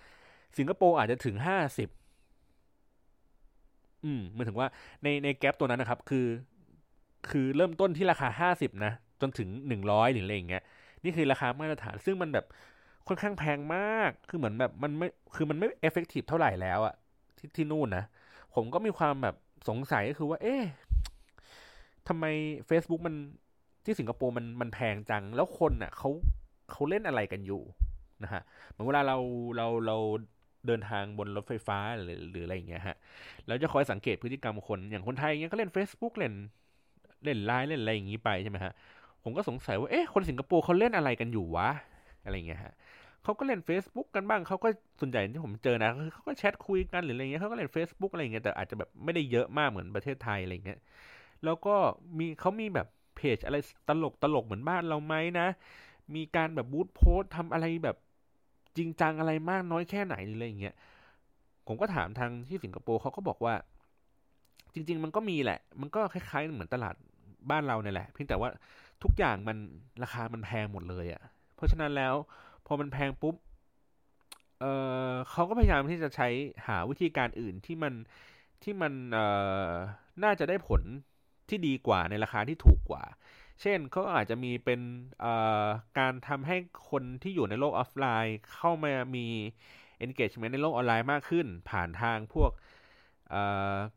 S1: สิงคโปร์อาจจะถึงห้าสิบอืมมันถึงว่าในในแกลบตัวนั้นนะครับ คือ คือเริ่มต้นที่ราคาห้าสิบนะ จนถึงหนึ่งร้อยหรืออะไรอย่างเงี้ยนี่คือราคามาตรฐานซึ่งมันแบบค่อนข้างแพงมาก คือเหมือนแบบมันไม่คือมันไม่ effective เท่าไหร่แล้วอะที่ที่นู่นนะ ผมก็มีความแบบสงสัยก็คือว่า เอ๊ะทำไม Facebook มันที่สิงคโปร์มันมันแพงจัง แล้วคนอะเขาเขาเล่นอะไรกันอยู่นะฮะเหมือนเวลาเราเราเราเดินทางบนรถไฟฟ้าหรือหรืออะไรอย่างเงี้ยฮะแล้วจะคอยสังเกตพฤติกรรมคนอย่างคนไทยเงี้ยก็เล่น Facebook เล่น เล่นไลน์เล่นอะไรอย่างงี้ไปใช่ไหมฮะผมก็สงสัยว่าเอ๊ะคนสิงคโปร์เขาเล่นอะไรกันอยู่วะอะไรเงี้ยฮะเขาก็เล่น Facebook กันบ้างเขาก็ส่วนใหญ่ที่ผมเจอนะเขาก็แชทคุยกันหรืออะไรเงี้ยเขาก็เล่น Facebook อะไรเงี้ยแต่อาจจะแบบไม่ได้เยอะมากเหมือนประเทศไทยอะไรเงี้ยแล้วก็มีเขามีแบบเพจอะไรตลกตลกเหมือนบ้านเราไหมนะ มีการแบบบูธโพสทำอะไรแบบจริงจังอะไรมากน้อยแค่ไหนอะไรเงี้ยผมก็ถามทางที่สิงคโปร์เขาก็บอกว่า จริง ๆ มันก็มีแหละ มันก็คล้ายๆ เหมือนตลาดบ้านเราเนี่ยแหละเพียงแต่ว่าทุกอย่างมันราคามันแพงหมดเลยอะ่ะ เพราะฉะนั้นแล้วพอมันแพงปุ๊บเออเขาก็พยายามที่จะใช้หาวิธีการอื่นที่มันที่มันเออน่าจะได้ผลที่ดีกว่าในราคาที่ถูกกว่า เช่นเขาอาจจะมีเป็นการทำให้คนที่อยู่ในโลกออฟไลน์ เข้ามามี engagement ในโลกออนไลน์มากขึ้น ผ่านทางพวก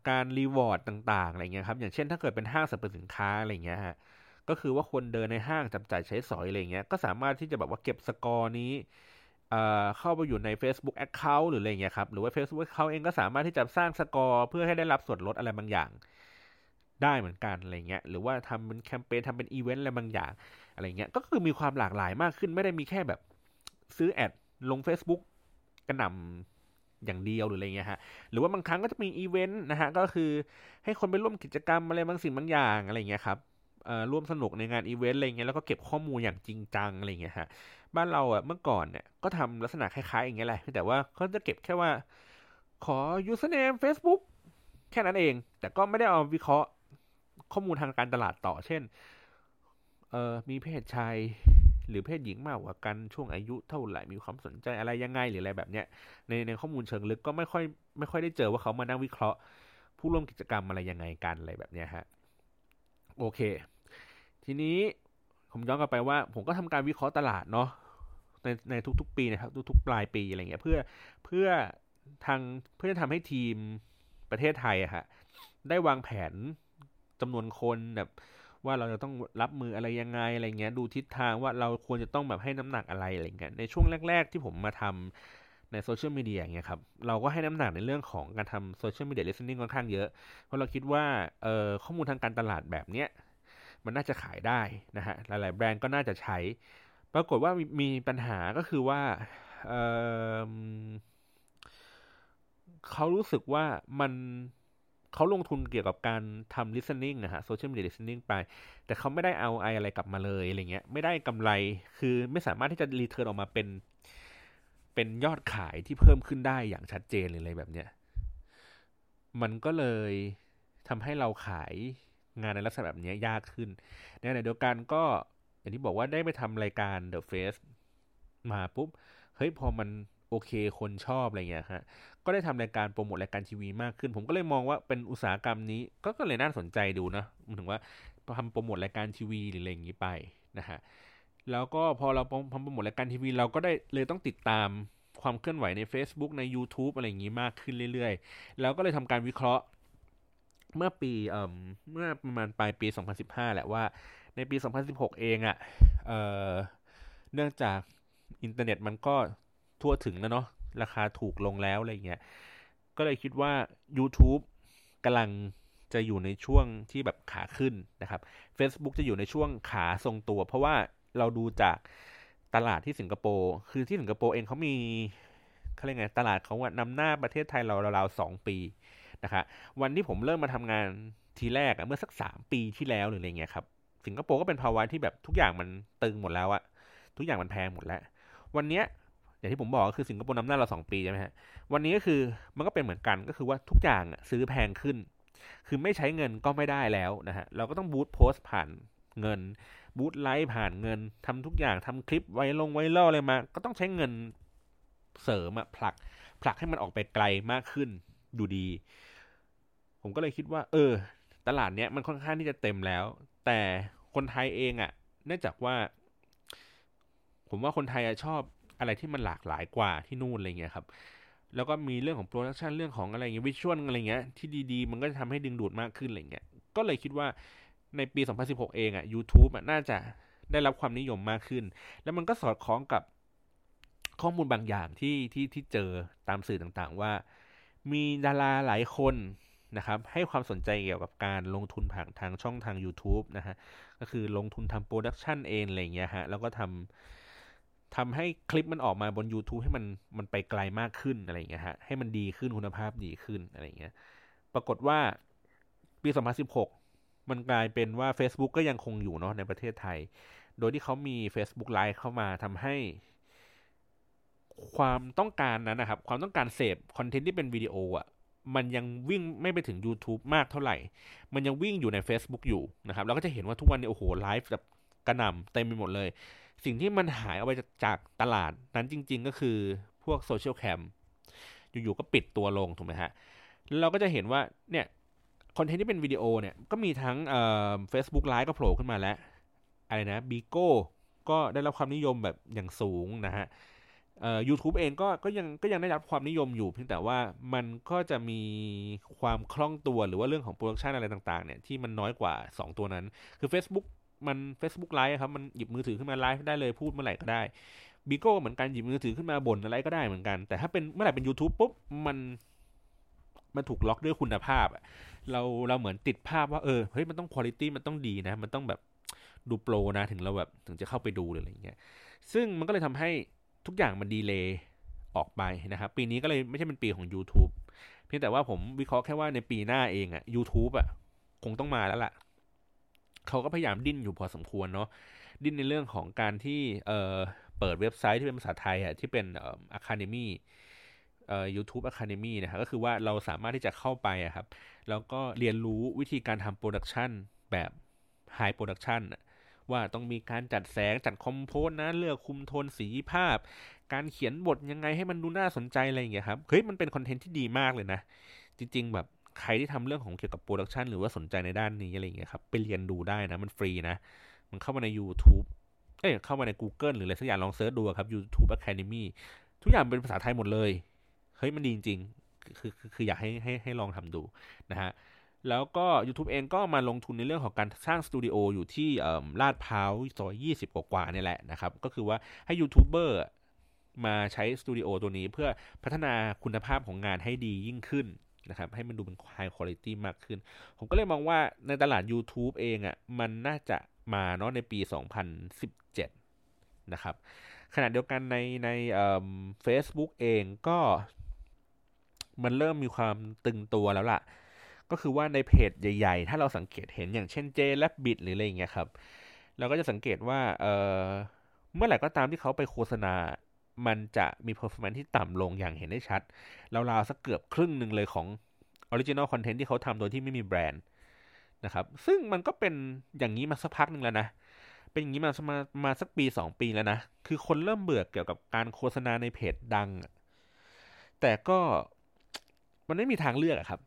S1: การรีวอร์ดต่างๆอะไรเงี้ยครับอย่างเช่นถ้าเกิดเป็นห้างสรรพสินค้าอะไรเงี้ยฮะก็คือว่าคนเดินในห้างจับจ่ายใช้สอยอะไรเงี้ยก็สามารถที่จะแบบว่าเก็บสกอร์นี้เข้าไปอยู่ใน Facebook Account หรืออะไรเงี้ยครับหรือว่า Facebook Account เองก็สามารถที่จะสร้างสกอร์เพื่อให้ได้รับส่วนลดอะไรบางอย่าง ได้เหมือนกันอะไรเงี้ยหรือว่าทำเป็นแคมเปญทำเป็นอีเวนต์อะไรบางอย่างอะไรเงี้ยก็คือมีความหลากหลายมากขึ้นไม่ได้มีแค่แบบซื้อ ad ลง Facebook กระหน่ำ อย่างเดียวหรืออะไรเงี้ยฮะหรือว่าบางครั้งก็จะมีอีเวนต์นะฮะก็คือให้คนไปร่วมกิจกรรมอะไรบางสิ่งบางอย่างอะไรเงี้ยครับร่วมสนุกในงานอีเวนต์อะไรเงี้ยแล้วก็เก็บข้อมูลอย่างจริงจังอะไรเงี้ยฮะบ้านเราอะเมื่อก่อนเนี่ยก็ทำลักษณะคล้ายๆอย่างเงี้ยแหละแต่ว่าเขาจะเก็บแค่ว่า ขอ username Facebook แค่นั้นเอง แต่ก็ไม่ได้เอาวิเคราะห์ข้อมูลทางการตลาดต่อ เช่นเออมีเพศชาย หรือเพศหญิงมากกว่ากันช่วงอายุเท่าไหร่มีความสนใจอะไรยังไงหรืออะไรแบบเนี้ยในในข้อมูลเชิงลึกก็ไม่ค่อยไม่ค่อยได้เจอว่าเขามานั่งวิเคราะห์ ผู้ร่วมกิจกรรมอะไรยังไงกันอะไรแบบเนี้ยฮะโอเค ทีนี้ผมย้อนกลับไปว่า ผมก็ทำการวิเคราะห์ตลาดเนาะในในทุกๆ ปีนะครับทุกๆปลายปีอะไรเงี้ยเพื่อเพื่อทางเพื่อทำให้ทีมประเทศไทยอะฮะได้วางแผนจำนวนคนแบบ ว่าเราจะต้องรับมืออะไรยังไงอะไรเงี้ยดูทิศทางว่าเราควรจะต้องแบบให้น้ำหนักอะไรอะไรเงี้ยในช่วงแรก ๆ ที่ผมมาทำในโซเชียลมีเดียอย่างเงี้ยครับเราก็ให้น้ำหนักในเรื่องของการทำ social media listening ค่อนข้างเยอะ เพราะเราคิดว่าเอ่อข้อมูลทางการตลาดแบบเนี้ยมันน่าจะขายได้นะฮะหลายๆแบรนด์ก็น่าจะใช้ ปรากฏว่ามีมีปัญหาก็คือว่าเเขารู้สึกว่ามัน เขาลงทุนเกี่ยวกับการทำ listening นะฮะ social media listening ไป แต่เขาไม่ได้เอาไออะไรกลับมาเลยอะไรเงี้ย ไม่ได้กำไร คือไม่สามารถที่จะรีเทิร์นออกมาเป็น เป็นยอดขายที่เพิ่มขึ้นได้อย่างชัดเจนเลยอะไรแบบเนี้ย มันก็เลยทำให้เราขายงานในลักษณะแบบนี้ยากขึ้น ในขณะเดียวกันก็อย่างที่บอกว่าได้ไปทำรายการ The Face มาปุ๊บ เฮ้ยพอมันโอเคคนชอบอะไรเงี้ยฮะ ก็ได้ทำรายการโปรโมทรายการทีวีมากขึ้น ผมก็เลยมองว่าเป็นอุตสาหกรรมนี้ก็ก็เลยน่าสนใจดูนะมันถึงว่าทำโปรโมทรายการทีวีหรืออะไรอย่างนี้ไปนะฮะแล้วก็พอเราทำโปรโมทรายการทีวีเราก็ได้เลยต้องติดตามความเคลื่อนไหวใน Facebook ใน YouTube อะไรอย่างนี้มากขึ้นเรื่อยๆ แล้วก็เลยทำการวิเคราะห์เมื่อปีเอ่อเมื่อประมาณปลายปี 2015 แหละว่า ในปี 2016 เองอะ่ะเอ่อเนื่องจากอินเทอร์เน็ตมันก็ทั่วถึงแล้วเนาะ ราคาถูกลงแล้วอะไรเงี้ย ก็เลยคิดว่า YouTube กำลังจะอยู่ในช่วงที่แบบขาขึ้นนะครับ Facebook จะอยู่ในช่วงขาทรงตัว เพราะว่าเราดูจากตลาดที่สิงคโปร์ คือที่สิงคโปร์เองเขามีเขาเรียกไง ตลาดเขาว่านำหน้าประเทศไทยเราราวๆสองปีนะครับวันที่ผมเริ่มมาทำงานทีแรกอะเมื่อสักสามปีที่แล้วหรืออะไรเงี้ยครับ สิงคโปร์ก็เป็นภาวะที่แบบทุกอย่างมันตึงหมดแล้วอะทุกอย่างมันแพงหมดแล้ว วันเนี้ย อย่างที่ผมบอกก็คือสิงคโปร์นำหน้าเราสองปีใช่ไหมฮะ วันนี้ก็คือมันก็เป็นเหมือนกันก็คือว่าทุกอย่างซื้อแพงขึ้น คือไม่ใช้เงินก็ไม่ได้แล้วนะฮะ เราก็ต้องบูตโพสต์ผ่านเงิน บูตไลฟ์ผ่านเงินทำทุกอย่างทำคลิปไวลงไวรัลอะไรมา ก็ต้องใช้เงินเสริมอะผลักผลักให้มันออกไปไกลมากขึ้นดูดี ผมก็เลยคิดว่า เออ ตลาดเนี้ยมันค่อนข้างที่จะเต็มแล้ว แต่คนไทยเองอะ่ะ เนื่องจากว่า ผมว่าคนไทยชอบ อะไรที่มันหลากหลายกว่าที่นู่นอะไรเงี้ยครับแล้วก็มีเรื่องของโปรดักชันเรื่องของอะไรเงี้ยวิชวลอะไรเงี้ยที่ดีๆ มันก็จะทำให้ดึงดูดมากขึ้นอะไรเงี้ยก็เลยคิดว่าในปี 2016 เองอะ่ะ YouTube อะน่าจะได้รับความนิยมมากขึ้น แล้วมันก็สอดคล้องกับข้อมูลบางอย่างที่ที่ที่เจอตามสื่อต่างๆว่า มีดาราหลายคนนะครับให้ความสนใจเกี่ยวกับการลงทุนผ่านทางช่องทาง YouTube นะฮะก็คือลงทุนทำโปรดักชันเองอะไรเงี้ยฮะแล้วก็ทำ ทำให้คลิปมันออกมาบน YouTube ให้มันมันไปไกลมากขึ้นอะไรเงี้ยฮะให้มันดีขึ้นคุณภาพดีขึ้นอะไรเงี้ย ปรากฏว่าปี 2016 มันกลายเป็นว่า Facebook ก็ยังคงอยู่เนาะในประเทศไทย โดยที่เขามี Facebook Live เข้ามาทำให้ ความต้องการนั้นนะครับ ความต้องการเสพคอนเทนต์ที่เป็นวิดีโออะมันยังวิ่งไม่ไปถึง YouTube มากเท่าไหร่ มันยังวิ่งอยู่ใน Facebook อยู่นะครับ เราก็จะเห็นว่าทุกวันนี้โอ้โหไลฟ์แบบกระหน่ำเต็มไปหมดเลย สิ่งที่มันหายเอาไปจากตลาดนั้นจริง ๆ ก็คือพวกโซเชียลแคมอยู่ๆก็ปิดตัวลงถูกไหมฮะเราก็จะเห็นว่าเนี่ยคอนเทนต์ที่เป็นวิดีโอเนี่ยก็มีทั้งเอ่อ Facebook ไลฟ์ก็โผล่ขึ้นมาแล้วอะไรนะ Bigo ก็ได้รับความนิยมแบบอย่างสูงนะฮะเอ่อ YouTube เองก็ก็ยังก็ยังได้รับความนิยมอยู่ เพียงแต่ว่ามันก็จะมีความคล่องตัวหรือว่าเรื่องของโปรดักชันอะไรต่างๆเนี่ยที่มันน้อยกว่า 2 ตัวนั้น คือ Facebook มัน Facebook ไลฟ์ครับมันหยิบมือถือขึ้นมาไลฟ์ได้เลยพูดเมื่อไหร่ก็ได้บีโก้เหมือนกันหยิบมือถือขึ้นมาบ่นอะไรก็ได้เหมือนกัน แต่ถ้าเป็นเมื่อไหร่เป็น YouTube ปุ๊บมันมันถูกล็อกด้วยคุณภาพเราเราเหมือนติดภาพว่าเออเฮ้ยมันต้องคุณภาพมันต้องดีนะ มันต้องแบบดูโปรนะถึงเราแบบถึงจะเข้าไปดูหรืออะไรเงี้ยซึ่งมันก็เลยทำให้ทุกอย่างมันดีเลย์ออกไปนะครับปีนี้ก็เลยไม่ใช่เป็นปีของ YouTube เพียงแต่ว่าผมวิเคราะห์แค่ว่าในปีหน้าเองอะ YouTube อะคงต้องมาแล้วล่ะ เขาก็พยายามดิ้นอยู่พอสมควรเนาะดิ้นในเรื่องของการที่เอ่อเปิดเว็บไซต์ที่เป็นภาษาไทยอะที่เป็นเอ่อ Academy เอ่อ YouTube Academy นะครับก็คือว่าเราสามารถที่จะเข้าไปอะครับ แล้วก็เรียนรู้วิธีการทำโปรดักชันแบบ High Production ว่าต้องมีการจัดแสงจัด compose นะเลือกคุมโทนสีภาพ การเขียนบทยังไงให้มันดูน่าสนใจอะไรอย่างเงี้ยครับ เฮ้ยมันเป็นคอนเทนต์ที่ดีมากเลยนะ จริง ๆ แบบ ใครที่ทำเรื่องของเกี่ยวกับโปรดักชันหรือว่าสนใจในด้านนี้อะไรอย่างเงี้ยครับไปเรียนดูได้นะ มันฟรีนะ มันเข้ามาใน YouTube เอ้ยเข้ามาใน Google หรืออะไรสักอย่างลอง search ดูครับ YouTube Academy ทุกอย่างเป็นภาษาไทยหมดเลย เฮ้ยมันดีจริงคือคือคืออยากให้ให้ให้ลองทำดูนะฮะ แล้วก็ YouTube เองก็มาลงทุนในเรื่องของการสร้างสตูดิโออยู่ที่ลาดพร้าวซอย20กว่าๆนี่แหละนะครับ ก็คือว่าให้ยูทูบเบอร์มาใช้สตูดิโอตัวนี้เพื่อพัฒนาคุณภาพของงานให้ดียิ่งขึ้น นะครับให้มันดูเป็น high quality มากขึ้น ผมก็เลยมองว่าในตลาด YouTube เองอะ่ะมันน่าจะมาเนาะในปี 2017 นะครับ ขณะเดียวกันในในเฟซบุ๊กเองก็ มันเริ่มมีความตึงตัวแล้วล่ะ ก็คือว่าในเพจใหญ่ ๆ ถ้าเราสังเกตเห็นอย่างเช่นเจแลบบิดหรืออะไรอย่างเงี้ยครับ เราก็จะสังเกตว่าเออเมื่อไหร่ก็ตามที่เขาไปโฆษณา มันจะมี performance ที่ต่ำลงอย่างเห็นได้ชัดราวๆสักเกือบครึ่งหนึ่งเลยของ original content ที่เขาทำโดยที่ไม่มีแบรนด์นะครับ ซึ่งมันก็เป็นอย่างนี้มาสักพักหนึ่งแล้วนะ เป็นอย่างนี้มามามาสักปีสองปีแล้วนะ คือคนเริ่มเบื่อเกี่ยวกับการโฆษณาในเพจดัง แต่ก็มันไม่มีทางเลือกอะครับ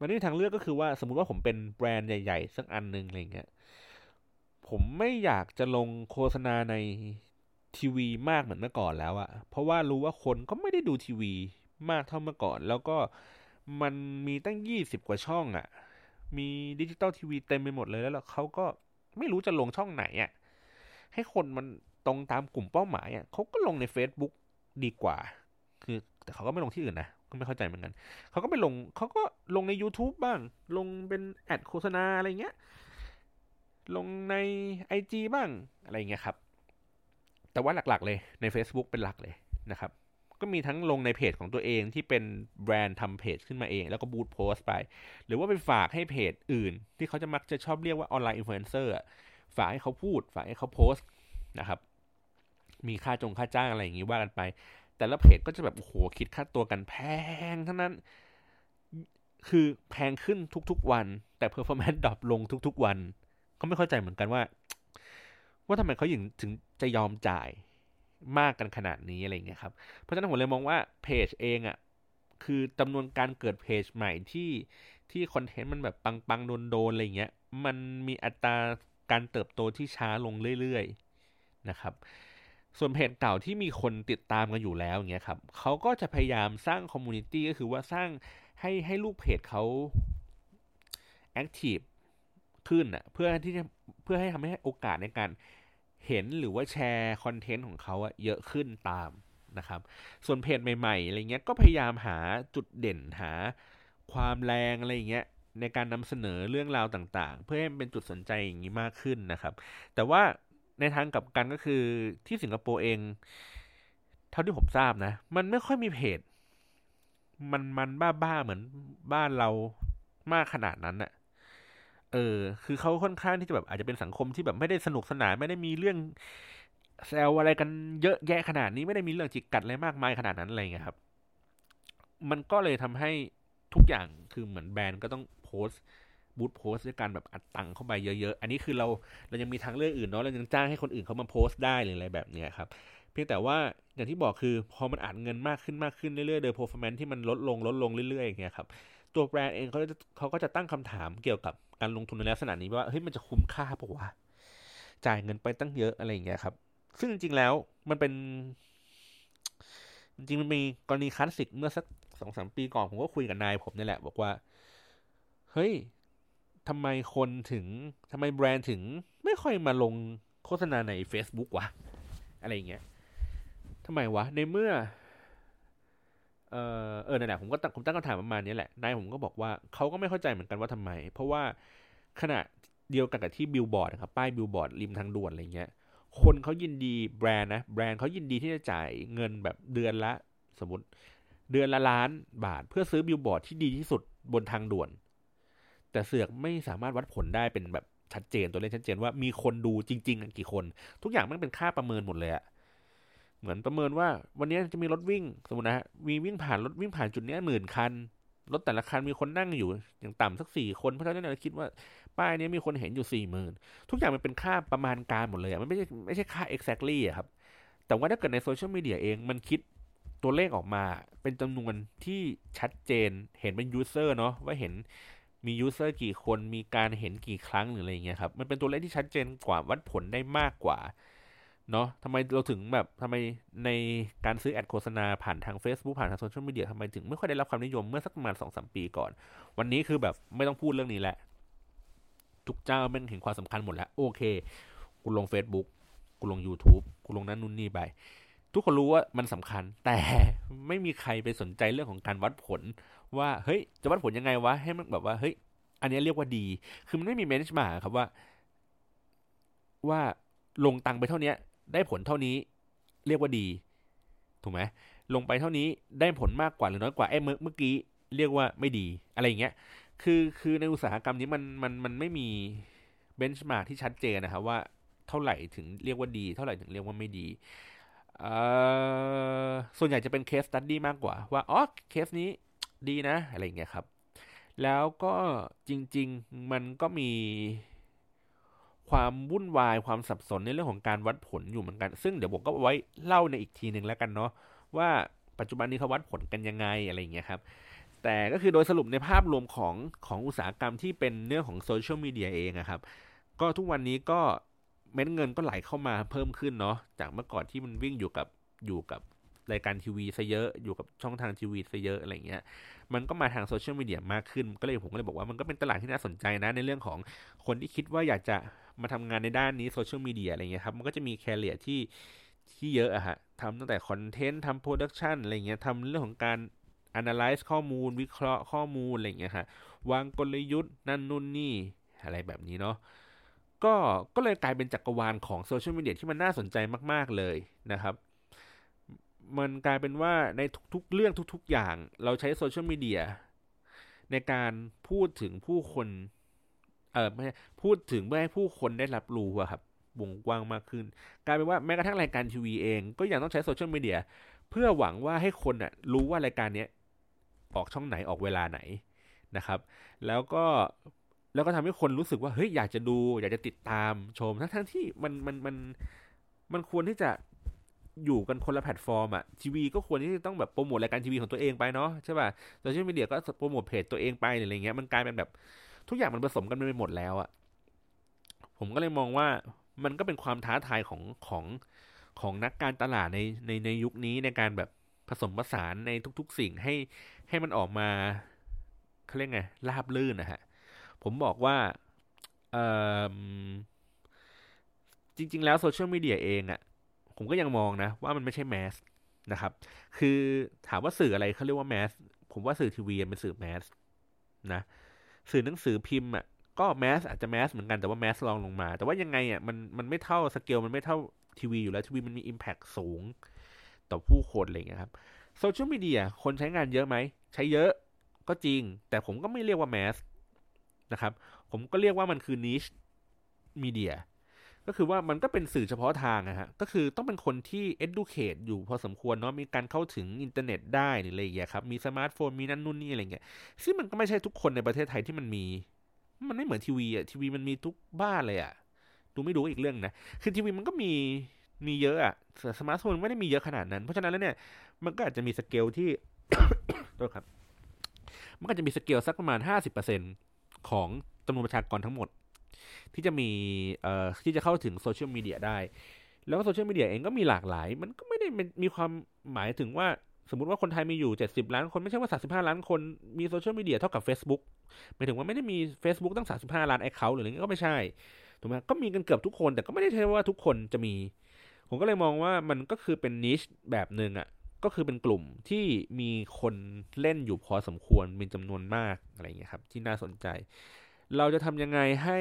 S1: มันไม่มีทางเลือกก็คือว่าสมมุติว่าผมเป็นแบรนด์ใหญ่ ๆ สักอันหนึ่งอะไรเงี้ย ผมไม่อยากจะลงโฆษณาใน ทีวีมากเหมือนเมื่อก่อนแล้วอะเพราะว่ารู้ว่าคนก็ไม่ได้ดูทีวีมากเท่าเมื่อก่อน แล้วก็มันมีตั้งยี่สิบกว่าช่องอะมีดิจิตอลทีวีเต็มไปหมดเลยแล้วเขาก็ไม่รู้จะลงช่องไหนอะให้คนมันตรงตามกลุ่มเป้าหมายอะเขาก็ลงใน Facebook ดีกว่า คือแต่เขาก็ไม่ลงที่อื่นนะก็ไม่เข้าใจเหมือนกันเขาก็ไปลงเขาก็ลงใน YouTube บ้าง ลงเป็น ad โฆษณาอะไรเงี้ยลงใน IG บ้างอะไรเงี้ยครับ แต่ว่าหลักๆเลยใน Facebook เป็นหลักเลยนะครับ ก็มีทั้งลงในเพจของตัวเองที่เป็นแบรนด์ทำเพจขึ้นมาเอง แล้วก็ boost post ไป หรือว่าไปฝากให้เพจอื่น ที่เขาจะมักจะชอบเรียกว่า online influencer ฝากให้เขาพูด ฝากให้เขาโพสต์นะครับ มีค่าจงค่าจ้างอะไรอย่างนี้ว่ากันไป แต่ละเพจก็จะแบบโอ้โหคิดค่าตัวกันแพงทั้งนั้น คือแพงขึ้นทุกๆวัน แต่ performance drop ลงทุกๆวัน ก็ไม่เข้าใจเหมือนกันว่า ว่าทำไมเขาถึงถึงจะยอมจ่ายมากกันขนาดนี้อะไรเงี้ยครับ เพราะฉะนั้นผมเลยมองว่าเพจเองอะ่ะคือจำนวนการเกิดเพจใหม่ที่ที่คอนเทนต์มันแบบปังๆโดนๆอะไรเงี้ยมันมีอัตราการเติบโตที่ช้าลงเรื่อยๆนะครับ ส่วนเพจเก่าที่มีคนติดตามกันอยู่แล้วอย่างเงี้ยครับเขาก็จะพยายามสร้าง community ก็คือว่าสร้างให้ให้ลูกเพจเขา active ขึ้นอะเพื่อที่จะเพื่อให้ทำให้โอกาสในการเห็นหรือว่าแชร์คอนเทนต์ของเขาอะเยอะขึ้นตามนะครับ ส่วนเพจใหม่ๆอะไรเงี้ยก็พยายามหาจุดเด่นหาความแรงอะไรเงี้ยในการนำเสนอเรื่องราวต่างๆ เพื่อให้มันเป็นจุดสนใจอย่างนี้มากขึ้นนะครับ แต่ว่าในทางกลับกันก็คือที่สิงคโปร์เอง เท่าที่ผมทราบนะ มันไม่ค่อยมีเพจ มันมันบ้าๆเหมือนบ้านเรามากขนาดนั้นอะ เออ คือเขาค่อนข้างที่จะแบบอาจจะเป็นสังคมที่แบบไม่ได้สนุกสนานไม่ได้มีเรื่องแซวอะไรกันเยอะแยะขนาดนี้ไม่ได้มีเรื่องจิกกัดอะไรมากมายขนาดนั้นอะไรเงี้ยครับ มันก็เลยทำให้ทุกอย่างคือเหมือนแบรนด์ก็ต้องโพสบูตโพสด้วยการแบบอัดตังเข้าไปเยอะๆ อันนี้คือเราเรายังมีทางเลือกอื่นเนาะเรายังจ้างให้คนอื่นเขามาโพสต์ได้หรืออะไรแบบเนี้ยครับ เพียงแต่ว่าอย่างที่บอกคือพอมันอัดเงินมากขึ้นมากขึ้นเรื่อยๆโดย performance ที่มันลดลงลดลงเรื่อยๆอย่างเงี้ยครับตัวแบรนด์เองเขาเขาก็จะตั้งคำถามเกี่ยวกับ การลงทุนในลักษณะนี้ว่าเฮ้ยมันจะคุ้มค่าปะวะจ่ายเงินไปตั้งเยอะอะไรอย่างเงี้ยครับ ซึ่งจริงๆแล้วมันเป็น จริงมันมีกรณีคลาสสิกเมื่อสักสองสามปีก่อนผมก็คุยกับนายผมนี่แหละ บอกว่า เฮ้ยทำไมคนถึงทำไมแบรนด์ถึง ไม่ค่อยมาลงโฆษณาใน Facebook วะ อะไรอย่างเงี้ยทำไมวะ ในเมื่อ เออเออนั่นแหละผมก็ตั้งผมตั้งคำถามประมาณนี้แหละนายผมก็บอกว่าเขาก็ไม่เข้าใจเหมือนกันว่าทำไม เพราะว่าขณะเดียวกันกับที่บิลบอร์ดครับป้ายบิลบอร์ดริมทางด่วนอะไรเงี้ย คนเขายินดีแบรนด์นะแบรนด์เขายินดีที่จะจ่ายเงินแบบเดือนละ สมมติเดือนละล้านบาท เพื่อซื้อบิลบอร์ดที่ดีที่สุดบนทางด่วน แต่เสือกไม่สามารถวัดผลได้เป็นแบบชัดเจนตัวเลขชัดเจนว่ามีคนดูจริง ๆ กี่คน ทุกอย่างมันเป็นค่าประเมินหมดเลยอะ เหมือนประเมินว่าวันนี้จะมีรถวิ่งสมมตินะฮะมีวิ่งผ่านรถวิ่งผ่านจุดนี้หมื่นคันรถแต่ละคันมีคนนั่งอยู่อย่างต่ำสักสี่คนเพราะฉะนั้นเราคิดว่าป้ายนี้มีคนเห็นอยู่สี่หมื่นทุกอย่างมันเป็นค่าประมาณการหมดเลยอะมันไม่ใช่ไม่ใช่ค่า exactly อะครับ แต่ว่าถ้าเกิดในโซเชียลมีเดียเองมันคิดตัวเลขออกมา เป็นจำนวนที่ชัดเจนเห็นเป็น user เนาะว่าเห็นมี user กี่คนมีการเห็นกี่ครั้งหรืออะไรเงี้ยครับมันเป็นตัวเลขที่ชัดเจนกว่าวัดผลได้มากกว่า เนาะทำไมเราถึงแบบทำไมในการซื้อ ad โฆษณาผ่านทาง Facebook ผ่านทางโซเชียลมีเดียทำไมถึงไม่ค่อยได้รับความนิยมเมื่อสักประมาณสองสามปีก่อน วันนี้คือแบบไม่ต้องพูดเรื่องนี้แหละ ทุกเจ้าแม่งเห็นความสำคัญหมดแล้ว โอเค กูลง Facebook กูลง YouTube กูลงนั้นนู่นนี่ไป ทุกคนรู้ว่ามันสำคัญ แต่ไม่มีใครไปสนใจเรื่องของการวัดผล ว่าเฮ้ยจะวัดผลยังไงวะให้มันแบบว่าเฮ้ยอันนี้เรียกว่าดี คือมันไม่มีแมネจมาครับว่า ว่าลงตังไปเท่านี้ ได้ผลเท่านี้เรียกว่าดี ถูกไหมลงไปเท่านี้ได้ผลมากกว่าหรือน้อยกว่าไอ้เมื่อกี้เรียกว่าไม่ดีอะไรอย่างเงี้ยคือคือในอุตสาหกรรมนี้มันมันมันไม่มีเบนช์มาที่ชัดเจนนะครับว่าเท่าไหร่ถึงเรียกว่าดี เท่าไหร่ถึงเรียกว่าไม่ดีส่วนใหญ่จะเป็นเคสตัดดี้มากกว่า ว่าอ๋อเคสนี้ดีนะ อะไรเงี้ยครับ แล้วก็จริง ๆ มันก็มี ความวุ่นวายความสับสนในเรื่องของการวัดผลอยู่เหมือนกัน ซึ่งเดี๋ยวผมก็ไว้เล่าในอีกทีหนึ่งแล้วกันเนาะว่าปัจจุบันนี้เขาวัดผลกันยังไงอะไรเงี้ยครับแต่ก็คือโดยสรุปในภาพรวมของของอุตสาหกรรมที่เป็นเรื่องของโซเชียลมีเดียเองนะครับ ก็ทุกวันนี้ก็เม็ดเงินก็ไหลเข้ามาเพิ่มขึ้นเนาะจากเมื่อก่อนที่มันวิ่งอยู่กับอยู่กับรายการทีวีซะเยอะอยู่กับช่องทางทีวีซะเยอะอะไรเงี้ยมันก็มาทางโซเชียลมีเดียมากขึ้น ก็เลยผมก็เลยบอกว่ามันก็เป็นตลาดที่น่าสนใจนะในเรื่องของคนที่คิดว่าอยากจะ มาทำงานในด้านนี้โซเชียลมีเดียอะไรเงี้ยครับ มันก็จะมี career ที่ที่เยอะอะฮะทำตั้งแต่คอนเทนต์ทำ production อะไรเงี้ยทำเรื่องของการ analyze ข้อมูล วิเคราะห์ข้อมูลอะไรเงี้ยฮะวางกลยุทธ์นั่นนู่นนี่อะไรแบบนี้เนาะก็ก็เลยกลายเป็นจักรวาลของโซเชียลมีเดียที่มันน่าสนใจมาก ๆ เลยนะครับมันกลายเป็นว่าในทุกๆเรื่องทุก ๆ อย่าง เราใช้โซเชียลมีเดียในการพูดถึงผู้คน เออไม่พูดถึงเพื่อให้ผู้คนได้รับรู้อะครับวงกว้างมากขึ้น กลายเป็นว่าแม้กระทั่งรายการทีวีเอง ก็ยังต้องใช้โซเชียลมีเดียเพื่อหวังว่าให้คนอะรู้ว่ารายการเนี้ยออกช่องไหนออกเวลาไหนนะครับ แล้วก็แล้วก็ทำให้คนรู้สึกว่าเฮ้ยอยากจะดู อยากจะติดตามชมทั้งทั้งที่มันมันมันมันควรที่จะอยู่กันคนละแพลตฟอร์มอะทีวีก็ควรที่จะต้องแบบโปรโมทรายการทีวีของตัวเองไปเนาะใช่ป่ะโซเชียลมีเดียก็โปรโมทเพจตัวเองไปอะไรเงี้ยมันกลายเป็นแบบ ทุกอย่างมันผสมกันไปหมดแล้วอะผมก็เลยมองว่ามันก็เป็นความท้าทายของของของนักการตลาดในในในยุคนี้ในการแบบผสมผสานในทุก ๆ สิ่งให้ให้มันออกมาเขาเรียกไงราบลื่นนะฮะ ผมบอกว่าจริง ๆ แล้วโซเชียลมีเดียเองอะผมก็ยังมองนะ ว่ามันไม่ใช่แมสนะครับ คือถามว่าสื่ออะไรเขาเรียกว่าแมสผมว่าสื่อทีวีเป็นสื่อแมสนะ สื่อหนังสือพิมพ์อะก็ mass อาจจะ mass เหมือนกันแต่ว่า mass รองลงมา แต่ว่ายังไงอะมันมันไม่เท่าสเกลมันไม่เท่าทีวีอยู่แล้วทีวีมันมี impact สูง ต่อผู้คนอะไรเงี้ยครับโซเชียลมีเดียคนใช้งานเยอะไหม ใช้เยอะก็จริง แต่ผมก็ไม่เรียกว่า mass นะครับ ผมก็เรียกว่ามันคือ niche media ก็คือว่ามันก็เป็นสื่อเฉพาะทางนะฮะ ก็คือต้องเป็นคนที่ educate อยู่พอสมควรเนาะ มีการเข้าถึงอินเทอร์เน็ตได้หรืออะไรอย่างเงี้ยครับ มีสมาร์ทโฟน มีนั่นนู่นนี่อะไรเงี้ย ซึ่งมันก็ไม่ใช่ทุกคนในประเทศไทยที่มันมี มันไม่เหมือนทีวีอะทีวีมันมีทุกบ้านเลยอะดูไม่ดูอีกเรื่องนะ คือทีวีมันก็มี มีเยอะอะสมาร์ทโฟนไม่ได้มีเยอะขนาดนั้น เพราะฉะนั้นแล้วเนี่ย มันก็อาจจะมีสเกลที่ตัวครับ มันก็จะมีสเกลสักประมาณห้าสิบเปอร์เซ็นของจำนวนประชากรทั้งหมด ที่จะมีเอ่อที่จะเข้าถึงโซเชียลมีเดียได้ แล้วโซเชียลมีเดียเองก็มีหลากหลาย มันก็ไม่ได้มีความหมายถึงว่าสมมติว่าคนไทยมีอยู่ 70 ล้านคน ไม่ใช่ว่า 35 ล้านคนมีโซเชียลมีเดียเท่ากับ Facebook หมายถึงว่าไม่ได้มี Facebook ตั้ง 35 ล้านแอคเคาท์หรืออะไรเงี้ยก็ไม่ใช่ถูกไหมก็มีกันเกือบทุกคน แต่ก็ไม่ได้ใช่ว่าทุกคนจะมี ผมก็เลยมองว่ามันก็คือเป็นนิชแบบหนึ่งอะก็คือเป็นกลุ่มที่มีคนเล่นอยู่พอสมควรมีจำนวนมากอะไรเงี้ยครับ ที่น่าสนใจ เราจะทำยังไงให้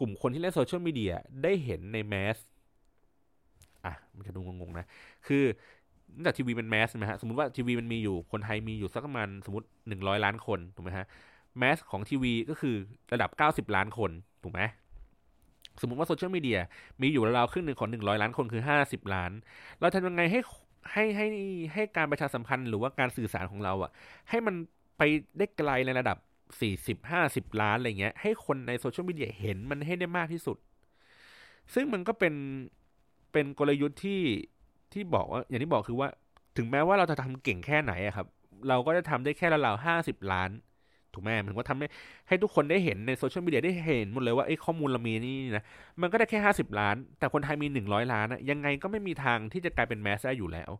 S1: กลุ่มคนที่เล่นโซเชียลมีเดียได้เห็นในแมสอะมันจะดูงงๆนะ คือเนื่องจากทีวีเป็น mass ใช่ไหมฮะ สมมติว่าทีวีมันมีอยู่ คนไทยมีอยู่สักประมาณสมมติหนึ่งร้อยล้านคน ถูกไหมฮะ mass ของทีวีก็คือระดับเก้าสิบล้านคน ถูกไหม สมมติว่าโซเชียลมีเดียมีอยู่ราวๆครึ่งหนึ่งของหนึ่งร้อยล้านคนคือห้าสิบล้าน เราทำยังไงให้ให้ให้ให้การประชาสัมพันธ์หรือว่าการสื่อสารของเราอะให้มันไปได้ไกลในระดับ สี่สิบห้าสิบล้านอะไรเงี้ย ให้คนในโซเชียลมีเดียเห็นมันให้ได้มากที่สุด ซึ่งมันก็เป็นเป็นกลยุทธ์ที่ที่บอกว่า อย่างที่บอกคือว่า ถึงแม้ว่าเราจะทำเก่งแค่ไหนอะครับ เราก็จะทำได้แค่ราวๆห้าสิบล้าน ถูกไหมมันก็ทำให้ให้ทุกคนได้เห็นในโซเชียลมีเดียได้เห็นหมดเลยว่าไอ้ข้อมูลเรามีนี่นะมันก็ได้แค่ห้าสิบล้าน แต่คนไทยมีหนึ่งร้อยล้านนะยังไงก็ไม่มีทางที่จะกลายเป็นแมสได้อยู่แล้ว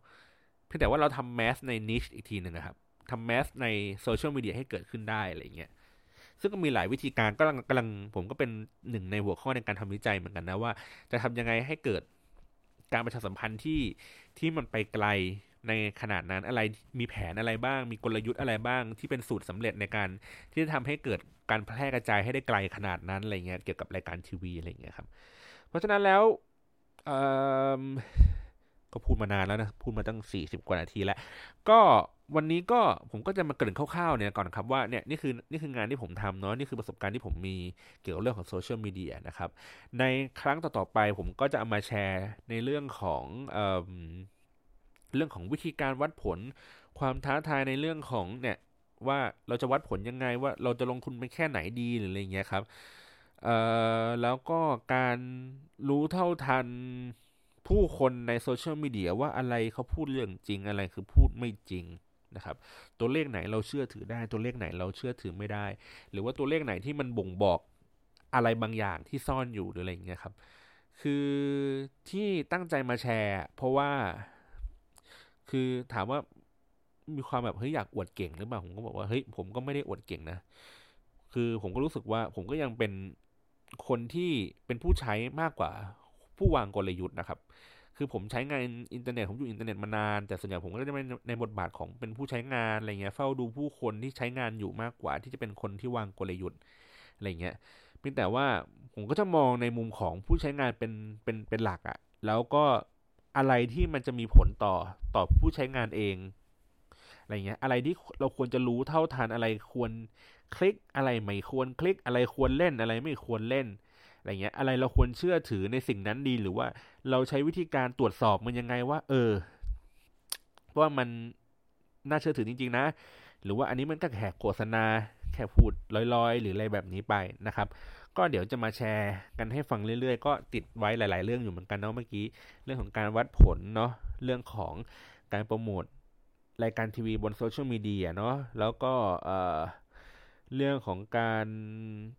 S1: เพียงแต่ว่าเราทำแมสในนิชอีกทีหนึ่งครับ ทำแมสในโซเชียลมีเดียให้เกิดขึ้นได้อะไรเงี้ยซึ่งก็มีหลายวิธีการก็กำลังผมก็เป็นหนึ่งในหัวข้อในการทำวิจัยเหมือนกันนะว่า จะทำยังไงให้เกิดการประชาสัมพันธ์ที่ที่มันไปไกลในขนาดนั้นอะไรมีแผนอะไรบ้าง มีกลยุทธ์อะไรบ้าง ที่เป็นสูตรสำเร็จในการที่จะทำให้เกิดการแพร่กระจายให้ได้ไกลขนาดนั้นอะไรเงี้ยเกี่ยวกับรายการทีวีอะไรเงี้ยครับ เพราะฉะนั้นแล้วก็พูดมานานแล้วนะ พูดมาตั้งสี่สิบกว่านาทีแล้ว ก็ วันนี้ก็ผมก็จะมาเกริ่นคร่าวๆเนี่ยก่อนครับว่าเนี่ยนี่คือนี่คืองานที่ผมทำเนาะนี่คือประสบการณ์ที่ผมมีเกี่ยวกับเรื่องของโซเชียลมีเดียนะครับในครั้งต่อๆไปผมก็จะเอามาแชร์ในเรื่องของเอ่อเรื่องของวิธีการวัดผล ความท้าทายในเรื่องของเนี่ยว่าเราจะวัดผลยังไงว่าเราจะลงทุนไปแค่ไหนดีหรืออะไรเงี้ยครับเอ่อแล้วก็การรู้เท่าทันผู้คนในโซเชียลมีเดียว่าอะไรเขาพูดเรื่องจริงอะไรคือพูดไม่จริง นะครับตัวเลขไหนเราเชื่อถือได้ ตัวเลขไหนเราเชื่อถือไม่ได้ หรือว่าตัวเลขไหนที่มันบ่งบอกอะไรบางอย่างที่ซ่อนอยู่หรืออะไรอย่างเงี้ยครับคือที่ตั้งใจมาแชร์ เพราะว่าคือถามว่ามีความแบบเฮ้ยอยากอวดเก่งหรือเปล่าผมก็บอกว่าเฮ้ยผมก็ไม่ได้อวดเก่งนะ คือผมก็รู้สึกว่าผมก็ยังเป็นคนที่เป็นผู้ใช้มากกว่าผู้วางกลยุทธ์นะครับ คือผมใช้งานอินเทอร์เน็ตผมอยู่อินเทอร์เน็ตมานาน แต่ส่วนใหญ่ผมก็จะเป็นในบทบาทของเป็นผู้ใช้งานอะไรเงี้ยเฝ้าดูผู้คนที่ใช้งานอยู่มากกว่า ที่จะเป็นคนที่วางกลยุทธ์อะไรเงี้ยเพียงแต่ว่าผมก็จะมองในมุมของผู้ใช้งานเป็นเป็นเป็นหลักอะ่ะแล้วก็อะไรที่มันจะมีผลต่อต่อผู้ใช้งานเองอะไรเงี้ยอะไรที่เราควรจะรู้เท่าทันอะไรควรคลิกอะไรไม่ควรคลิกอะไรควรเล่นอะไรไม่ควรเล่น อะไรเงี้ยอะไรเราควรเชื่อถือในสิ่งนั้นดีหรือว่าเราใช้วิธีการตรวจสอบมันยังไงว่า เออว่ามันน่าเชื่อถือจริง ๆ นะ หรือว่าอันนี้มันก็แค่โฆษณาแค่พูดลอยๆ หรืออะไรแบบนี้ไปนะครับ ก็เดี๋ยวจะมาแชร์กันให้ฟังเรื่อยๆ ก็ติดไว้หลาย ๆ เรื่องอยู่เหมือนกันเนาะเมื่อกี้ เรื่องของการวัดผลเนาะเรื่องของการโปรโมทรายการทีวีบนโซเชียลมีเดียเนาะแล้วก็เอ่อ เรื่องของการ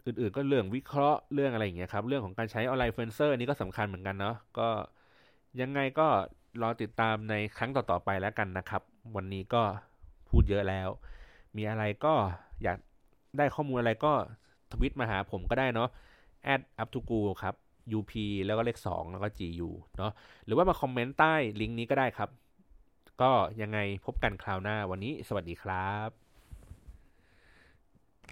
S1: อื่นๆ ก็เรื่องวิเคราะห์เรื่องอะไรอย่างเงี้ยครับ เรื่องของการใช้ออนไลน์เฟนเซอร์นี่ก็สำคัญเหมือนกันเนาะก็ยังไงก็รอติดตามในครั้งต่อๆไปแล้วกันนะครับ วันนี้ก็พูดเยอะแล้ว มีอะไรก็อยากได้ข้อมูลอะไรก็ทวิตมาหาผมก็ได้เนาะ add up to go ครับ up แล้วก็เลข 2 แล้วก็ gu เนาะหรือว่ามาคอมเมนต์ใต้ลิงก์นี้ก็ได้ครับ ก็ยังไงพบกันคราวหน้าวันนี้สวัสดีครับ